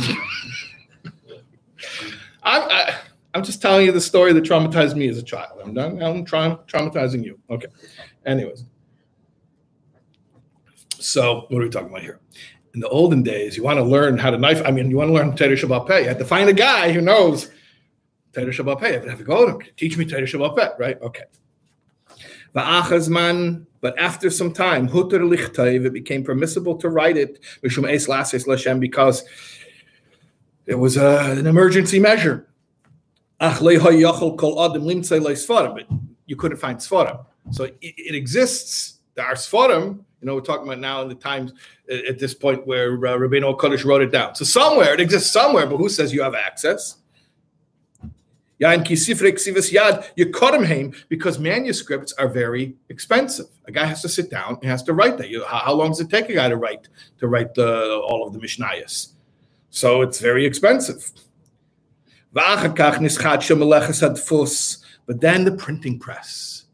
I'm, I, I'm just telling you the story that traumatized me as a child. I'm done. I'm tra- traumatizing you. Okay. Anyways. So what are we talking about here? In the olden days, you want to learn how to knife. I mean, you want to learn Torah Shabbat. You have to find a guy who knows Torah Shabbat. You have to go to him. Teach me Torah Shabbat right? Okay. But after some time, it became permissible to write it because it was a, an emergency measure. But you couldn't find Sfarim. So it, it exists. Are Sfarim, you know, we're talking about now in the times at this point where uh, Rabbeinu Kodesh wrote it down. So somewhere it exists somewhere, but who says you have access? Because manuscripts are very expensive. A guy has to sit down, he has to write that. You, how, how, long does it take a guy to write to write the, all of the Mishnayos? So it's very expensive. But then the printing press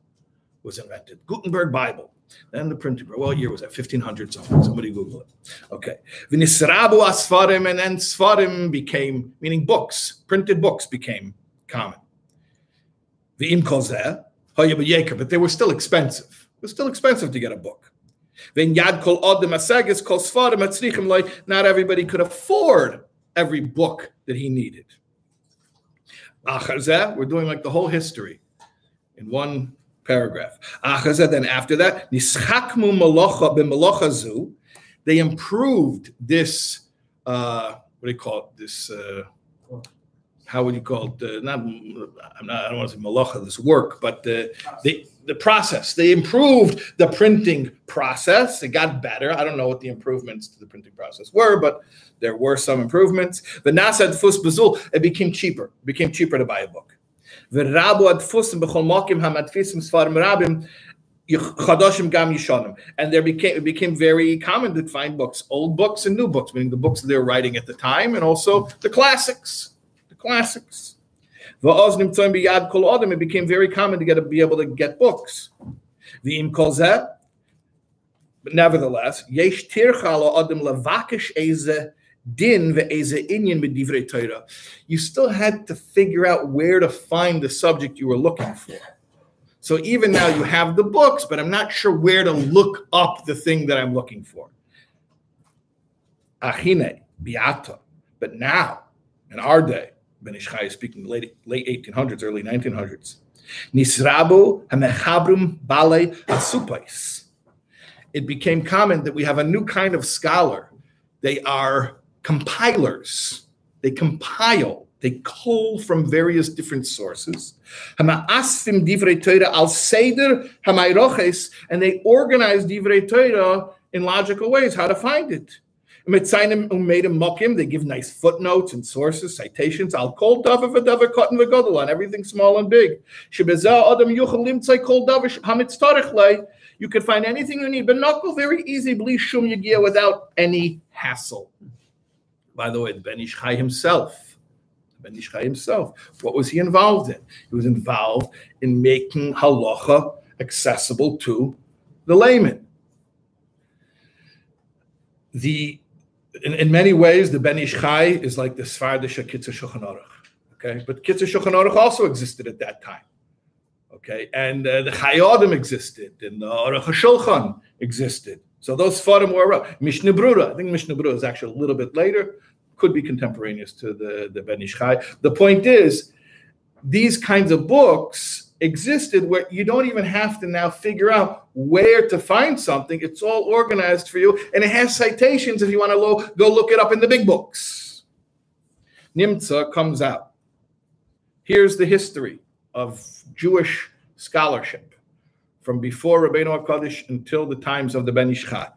was invented. Gutenberg Bible. Then the printing press. What year was that? 1500 something. Somebody Google it. Okay. V'nisrabu asfarim, and then sfarim became, meaning books, printed books became common. V'im kozeh, but they were still expensive. It was still expensive to get a book. Yad kol odem asagis kol sfarim atzrichim like not everybody could afford every book that he needed. We're doing like the whole history in one paragraph. Then after that, they improved this. Uh, what do you call it? This. Uh, how would you call it? Uh, not, I'm not. I don't want to say malacha. This work, but the the the process. They improved the printing process. It got better. I don't know what the improvements to the printing process were, but there were some improvements. The Nasad Fus Bazul, it became cheaper. It became cheaper to buy a book. V'rabu adfusim b'chol mokim hamadfisim sfarim rabim chadashim gam yishanim. And there became it became very common to find books, old books and new books, meaning the books they were writing at the time, and also the classics, the classics. V'oz nimtzoim b'yad kol odem. It became very common to get to be able to get books. V'im kol zeh. But nevertheless, yesh tircha lo odem levakish eze din inyan Torah. You still had to figure out where to find the subject you were looking for. So even now you have the books, but I'm not sure where to look up the thing that I'm looking for. Achine, biata. But now, in our day, Ben is speaking late, late 1800s, early 1900s. Nisrabu hamechabrum bale asupais. It became common that we have a new kind of scholar. They are compilers. They compile. They cull from various different sources. And they organize divrei Torah in logical ways, how to find it. They give nice footnotes and sources, citations. I'll call davar v'davar cotton v'godol on everything small and big. You can find anything you need, but knuckle very easy, without any hassle. By the way, the Ben Ish Chai himself, Ben Ish Chai himself, what was he involved in? He was involved in making halacha accessible to the layman. The in, in many ways, the Ben Ish Chai is like the Svardisha Kitzur Shulchan Aruch. Okay, but Kitzur Shulchan Aruch also existed at that time. Okay, and uh, the Chayei Adam existed, and the Aruch HaShulchan existed. So those Farim were around. Mishnah Brura, I think Mishnah Brura is actually a little bit later, could be contemporaneous to the, the Ben Ish Chai. The point is, these kinds of books existed where you don't even have to now figure out where to find something. It's all organized for you, and it has citations if you want to lo- go look it up in the big books. Nimtza comes out. Here's the history of Jewish scholarship from before Rabbeinu HaKadosh until the times of the Ben Ish Chai.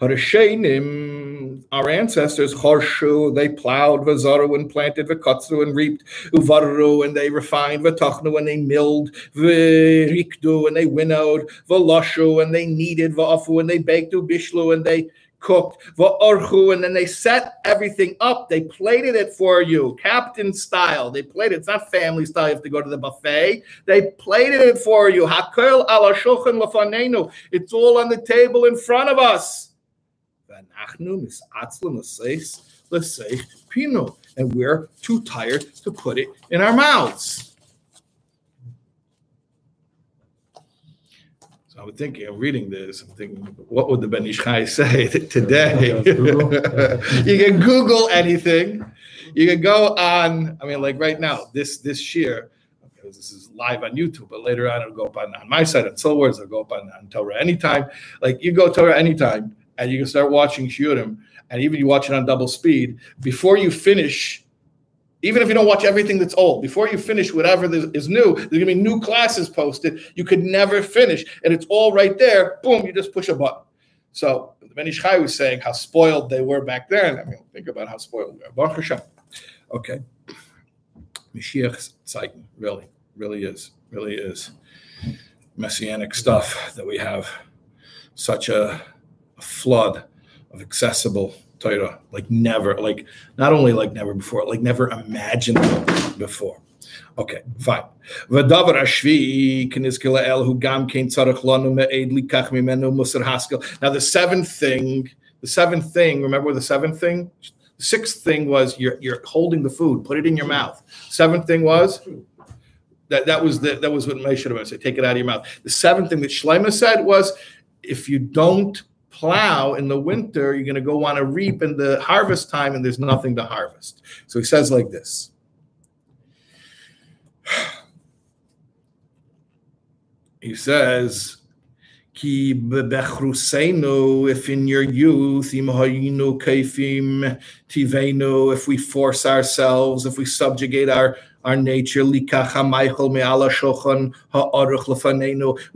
Harishainim, our ancestors, Horshu, they plowed, Vazaru, and planted, Vakatsu, and reaped, Uvaru, and they refined, Vatachnu, and they milled, Virikdu, and they winnowed, Valashu, and they kneaded, Vafu, and they baked, Ubishlu, and they cooked, Va'orchu, and then they set everything up. They plated it for you, captain style. They plated It's not family style. You have to go to the buffet. They plated it for you. Hakel ala shulchan lafanenu. It's all on the table in front of us. And we're too tired to put it in our mouths. I'm thinking, I'm reading this, I'm thinking, what would the Ben Ish Chai say today? you can Google anything. You can go on, I mean, like right now, this this year, because this is live on YouTube, but later on it'll go up on, on my site on Soulwords, it'll go up on, on Torah anytime. Like you go Torah anytime and you can start watching Shiurim, and even you watch it on double speed, before you finish, even if you don't watch everything that's old, before you finish whatever is new, there's gonna be new classes posted. You could never finish, and it's all right there. Boom, you just push a button. So the Ben Ish Chai was saying how spoiled they were back then. I mean, think about how spoiled we are. Baruch Hashem. Okay. Mashiach Zeiten, really, really is, really is messianic stuff that we have such a a flood of accessible Torah, like never, like not only like never before, like never imagined before. Okay, fine. V'davar ashvi k'nizkila el hu gam kein tzarech lanu me'ed likach mimenu musar haskel. Now the seventh thing, the seventh thing, remember the seventh thing? The sixth thing was you're, you're holding the food, put it in your mouth. Seventh thing was that that was the, that was what Moshe should have said. Take it out of your mouth. The seventh thing that Shlomo said was, if you don't plow in the winter, you're going to go want to reap in the harvest time, and there's nothing to harvest. So he says like this. He says, Ki if in your youth, if we force ourselves, if we subjugate our our nature. We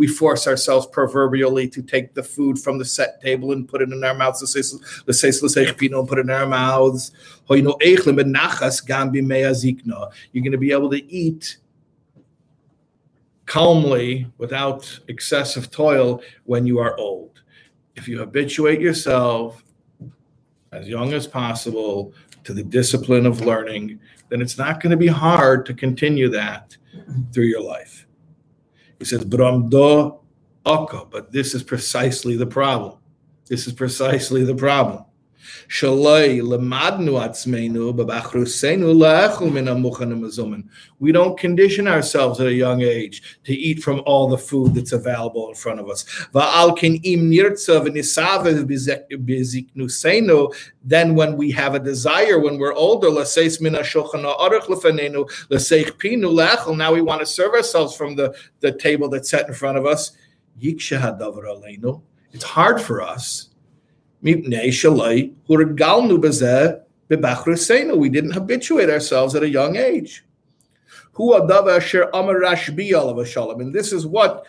force ourselves proverbially to take the food from the set table and put it in our mouths. Put it in our mouths. You're going to be able to eat calmly without excessive toil when you are old. If you habituate yourself as young as possible to the discipline of learning, then it's not going to be hard to continue that through your life. He says, "Bramdo akka," but this is precisely the problem. This is precisely the problem. We don't condition ourselves at a young age to eat from all the food that's available in front of us. Then, when we have a desire, when we're older, now we want to serve ourselves from the, the table that's set in front of us. It's hard for us we didn't habituate ourselves at a young age. And this is what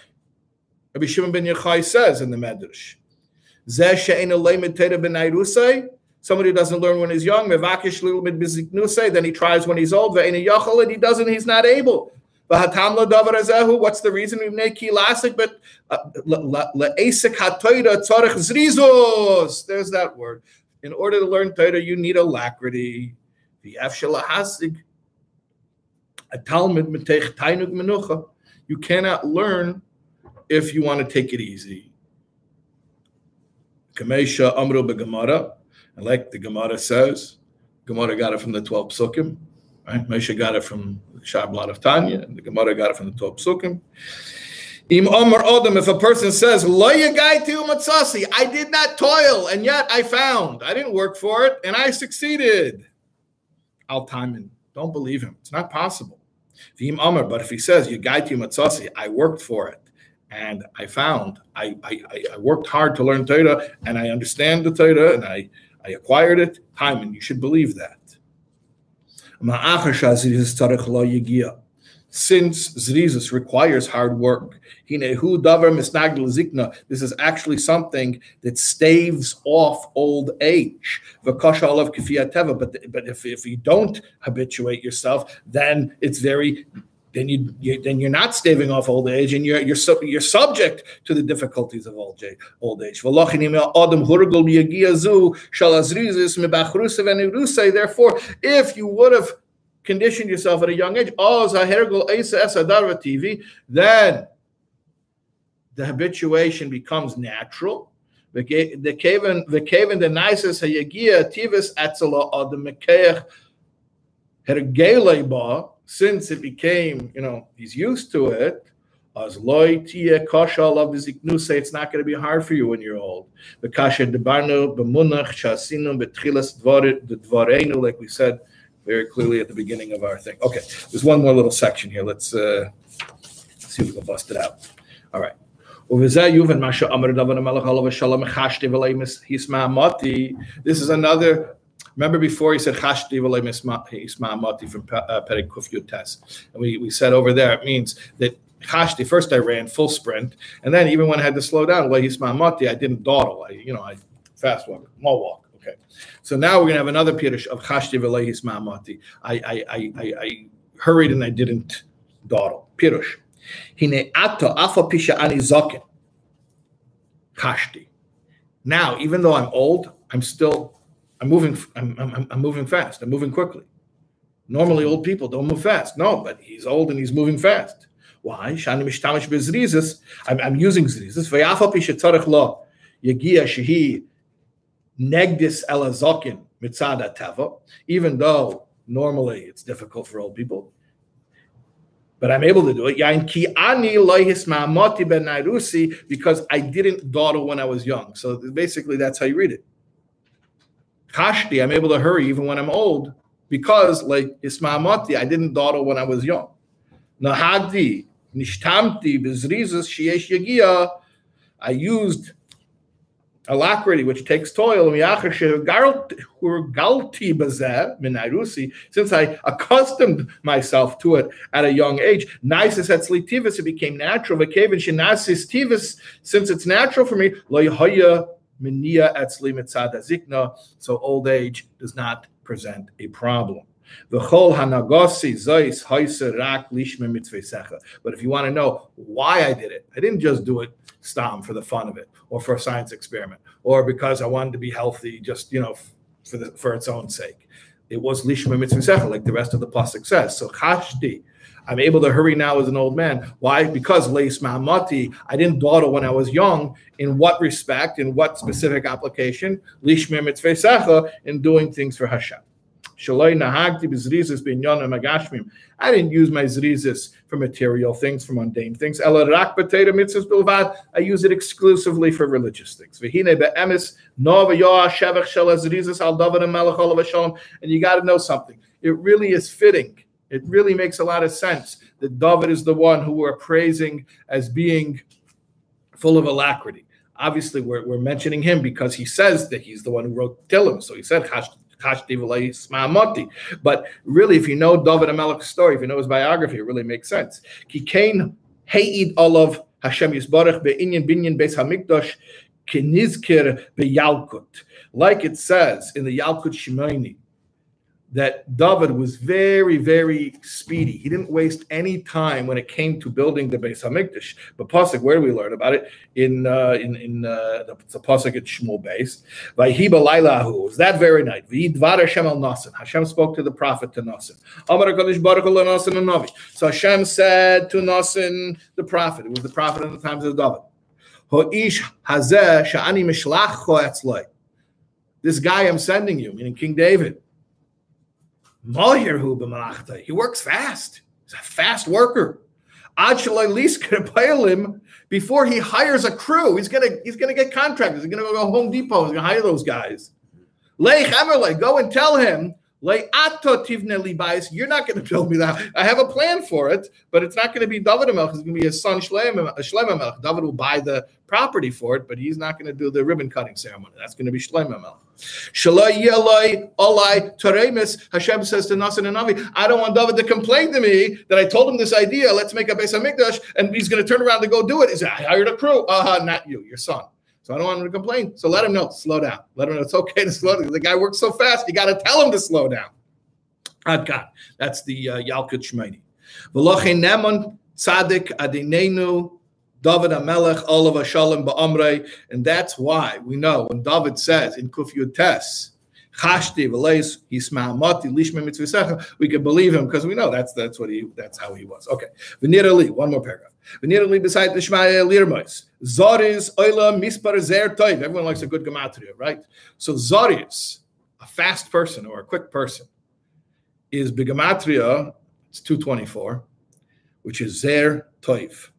Rabbi Shimon ben Yochai says in the Medrash. Somebody who doesn't learn when he's young, then he tries when he's old, and he doesn't, he's not able. What's the reason we make kilasik? But uh, zrizos. There's that word. In order to learn Torah, you need alacrity. You cannot learn if you want to take it easy. Kamesha amru begamara. And like the Gemara says, Gemara got it from the 12 psukim. Right? Moshe got it from Shabbat of Tanya, and the Gemara got it from the Top Sukkim. Im Omar Odom, if a person says, Lo matzasi, I did not toil, and yet I found. I didn't work for it, and I succeeded. Al Taimin. Don't believe him. It's not possible. Vim Omar, but if he says, Yagaiti matzasi, I worked for it, and I found, I, I, I worked hard to learn Torah, and I understand the Torah, and I, I acquired it, Taimin, you should believe that. Since Zrizis requires hard work, this is actually something that staves off old age. But, but if, if you don't habituate yourself, then it's very then you, you, then you're not staving off old age, and you're you're you're subject to the difficulties of old age. Therefore, if you would have conditioned yourself at a young age, then the habituation becomes natural. The kaven the nicest hayagia tivis etzela adam since it became, you know, he's used to it, as loy tia kasha love say it's not going to be hard for you when you're old. The kasha debarno b'munach shasinu betchilas dvarenu, like we said very clearly at the beginning of our thing. Okay, there's one more little section here. Let's uh, see if we can bust it out. All right. This is another Remember before he said Chashti Mati from uh, Perik Kuf And we, we said over there it means that Chashti, first I ran full sprint, and then even when I had to slow down, Mati, I didn't dawdle. I, you know, I fast walk, more walk. Okay. So now we're gonna have another Pirush of Chashti Mati. I, I, I, I, hurried and I didn't dawdle. Pirush. Hine ato afa pisha ani zokin. Now, even though I'm old, I'm still I'm moving. I'm, I'm, I'm moving fast. I'm moving quickly. Normally, old people don't move fast. No, but he's old and he's moving fast. Why? I'm, I'm using teva. Even though normally it's difficult for old people, but I'm able to do it. Ki ani ben because I didn't dawdle when I was young. So basically, that's how you read it. Kashti, I'm able to hurry even when I'm old because, like Isma'amati, I didn't dawdle when I was young. Nahagdi, Nishtamti, Bizrizas, Shiesh Yagia, I used alacrity, which takes toil, since I accustomed myself to it at a young age. It became natural. Since it's natural for me, zikna, so old age does not present a problem. But if you want to know why I did it, I didn't just do it stam for the fun of it, or for a science experiment, or because I wanted to be healthy, just you know, for the for its own sake. it was lishma mitzvah like the rest of the pasuk says. So chashti, I'm able to hurry now as an old man. Why? Because leis ma'amati, I didn't dawdle when I was young. In what respect? In what specific application? Lishma mitzvah in doing things for Hashem. I didn't use my zrizis for material things, for mundane things. Ela rak potato mitzvahs bilvad. I use it exclusively for religious things. V'hine be'emes nova yoah shevach shel zrizis al davar melech olav And you got to know something. It really is fitting. It really makes a lot of sense that David is the one who we're praising as being full of alacrity. Obviously, we're, we're mentioning him because he says that he's the one who wrote Tillim. So he said, but really, if you know David Amelech's story, if you know his biography, it really makes sense. Kikain Hayid Olav Hashem Yisbarach Be'inyan Binyan Beis Hamikdash Kenizkir Be'yalkut. Like it says in the Yalkut Shimoni, that David was very, very speedy. He didn't waste any time when it came to building the Beis Hamikdash. But pasuk, where do we learn about it? In uh, in in uh, the, the pasuk at Shmuel Beis. Vayihiba Lailahu was that very night. V'yidvar Hashem al Nasan. Hashem spoke to the prophet to Nasan. Amar Hakadosh Baruch Hu Nasan Navi. So Hashem said to Nasan, the prophet. It was the prophet in the times of David. Ho'ish hazeh sha'ani mishlach etzloi. This guy I'm sending you, meaning King David he works fast. He's a fast worker. him before he hires a crew. He's gonna he's gonna get contractors. He's gonna go to Home Depot. He's gonna hire those guys. Go and tell him you're not going to build me that. I have a plan for it, but it's not going to be David Melech. It's going to be his son Shlomo Melech. David will buy the property for it, but he's not going to do the ribbon cutting ceremony. That's going to be Shlomo Melech. Hashem says to Nasan and Navi, I don't want David to complain to me that I told him this idea. Let's make a Beis Hamikdash, and he's going to turn around to go do it. He said, I hired a crew. Uh huh, not you, your son. So I don't want him to complain. So let him know, slow down. Let him know it's okay to slow down. The guy works so fast, you got to tell him to slow down. I've got That's the uh, Yalkut Shimoni. V'lochein neman tzadik adinenu David Amelech Olav Shalom Ba'amrei. And that's why we know when David says in Kuf Tes, Chashti v'leis hisma'amati lishme mitzvah we can believe him because we know that's that's what he that's how he was. Okay. V'nir one more paragraph. Zoris oila mispar zer toiv. Everyone likes a good gematria, right? So Zoris, a fast person or a quick person, is bigamatria, it's 224, which is zer toiv.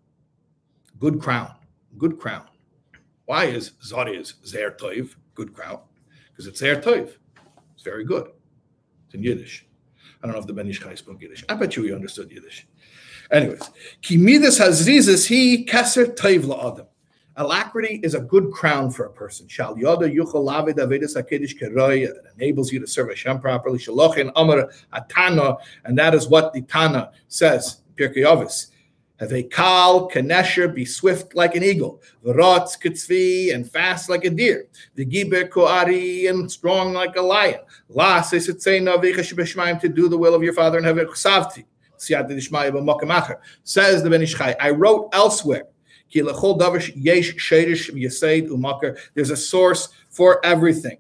Good crown. Good crown. Why is Zoris zer toiv? Good crown. Because it's zer toiv. It's very good. It's in Yiddish. I don't know if the Ben Ish Chai spoke Yiddish. I bet you he understood Yiddish. Anyways, Kimidas Hazrizis, he keser toiv la'adam. Alacrity is a good crown for a person. Shal yoda yuchal lavid avedis hakedesh keroy. Enables you to serve Hashem properly. Shalochin amar atana, and that is what the Tana says. Pirkei Avos. Have a kal kanesher, be swift like an eagle. V'rotz kitzvi, and fast like a deer. V'giber koari, and strong like a lion. La sesitzena v'chashibeshmaim, to do the will of your Father in heaven. Chsavti. Says the Ben Ish Chai, I wrote elsewhere there's a source for everything.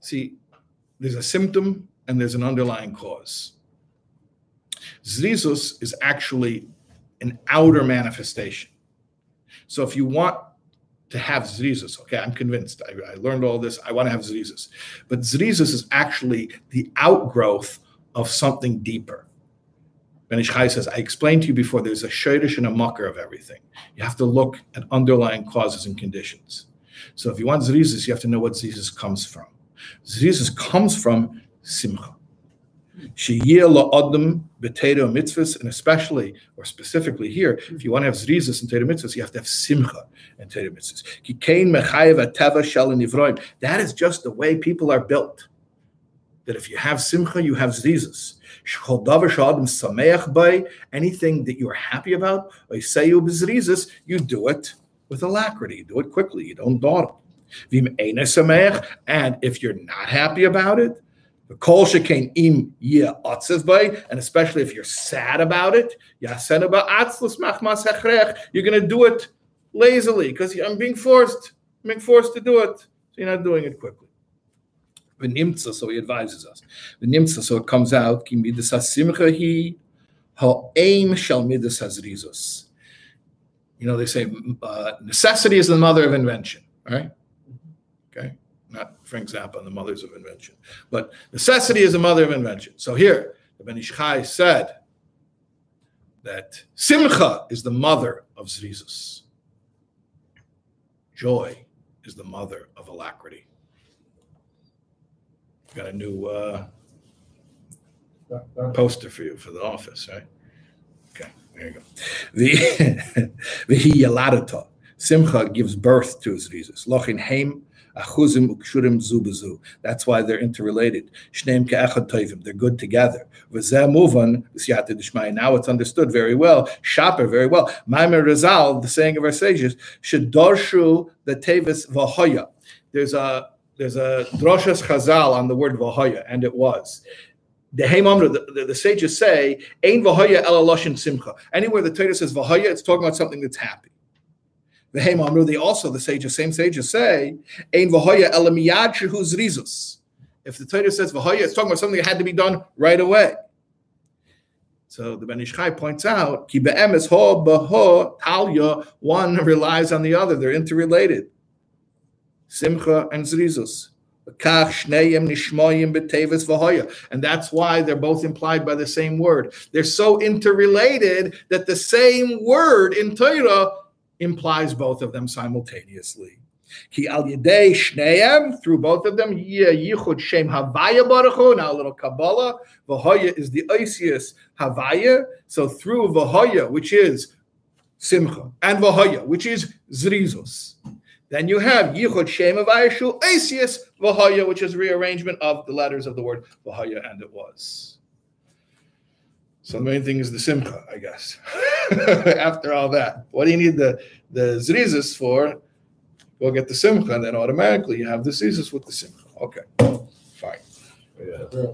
See, there's a symptom and there's an underlying cause. Zrizus is actually an outer manifestation. So if you want to have zrizus, okay, I'm convinced. I, I learned all this. I want to have zrizus. But zrizus is actually the outgrowth of something deeper. Ben Ish Chai says, I explained to you before, there's a shadish and a mucker of everything. You have to look at underlying causes and conditions. So if you want zrizis, you have to know what zrizis comes from. Zrizis comes from simcha. Sheyir la'adam b'teiro mitzvahs, and especially, or specifically here, hmm. if you want to have zrizis and teiro mitzvahs, you have to have simcha and teiro mitzvahs. Kikein mechayev ateva shel That is just the way people are built. That if you have simcha, you have zrizis anything that you're happy about, you do it with alacrity, you do it quickly, you don't dawdle. And if you're not happy about it, and especially if you're sad about it, you're going to do it lazily because I'm being forced. Being forced to do it, so you're not doing it quickly. V'nimtza, so he advises us. V'nimtza, so it comes out, ki midas ha-simcha hi ha'eim shal midas hazrizus. You know, they say uh, necessity is the mother of invention, right? Okay, not Frank Zappa and the mothers of invention, but necessity is the mother of invention. So here, the Ben Ish Chai said that simcha is the mother of zrizus. Joy is the mother of alacrity. Got a new uh, poster for you for the office, right? Okay, there you go. The the Simcha gives birth to zrizus. Lochin heim achuzim ukshurim zubazu. That's why they're interrelated. Shneim ke'echad toivim. They're good together. V'zeh muvan v'siyata d'shmai. Now it's understood very well. Shaper very well. Maimer Razal, the saying of our sages, should dorshu the tevis v'hoya. There's a there's a droshas chazal on the word v'hoya, and it was. The, the, the, the sages say, Ein v'hoya el simcha. Anywhere the Torah says v'hoya, it's talking about something that's happy. The they also, the sages, same sages say, Ein v'hoya el zrizus. If the Torah says v'hoya, it's talking about something that had to be done right away. So the Ben Ish Chai points out, ki be'emes ho b'ho talya, one relies on the other. They're interrelated. Simcha and zrizus. And that's why they're both implied by the same word. They're so interrelated that the same word in Torah implies both of them simultaneously. Ki al yedei shneim through both of them yichud shem havaya baruchu. Now a little Kabbalah. V'hoya is the oisius havaya. So through v'hoya, which is simcha, and v'hoya, which is zrizus. Then you have yichud shem havayashu oisius v'hoya, which is rearrangement of the letters of the word v'hoya, and it was. So the main thing is the simcha, I guess. After all that, what do you need the the zrizis for? Go get the simcha, and then automatically you have the zrizis with the simcha. Okay, fine. Yeah.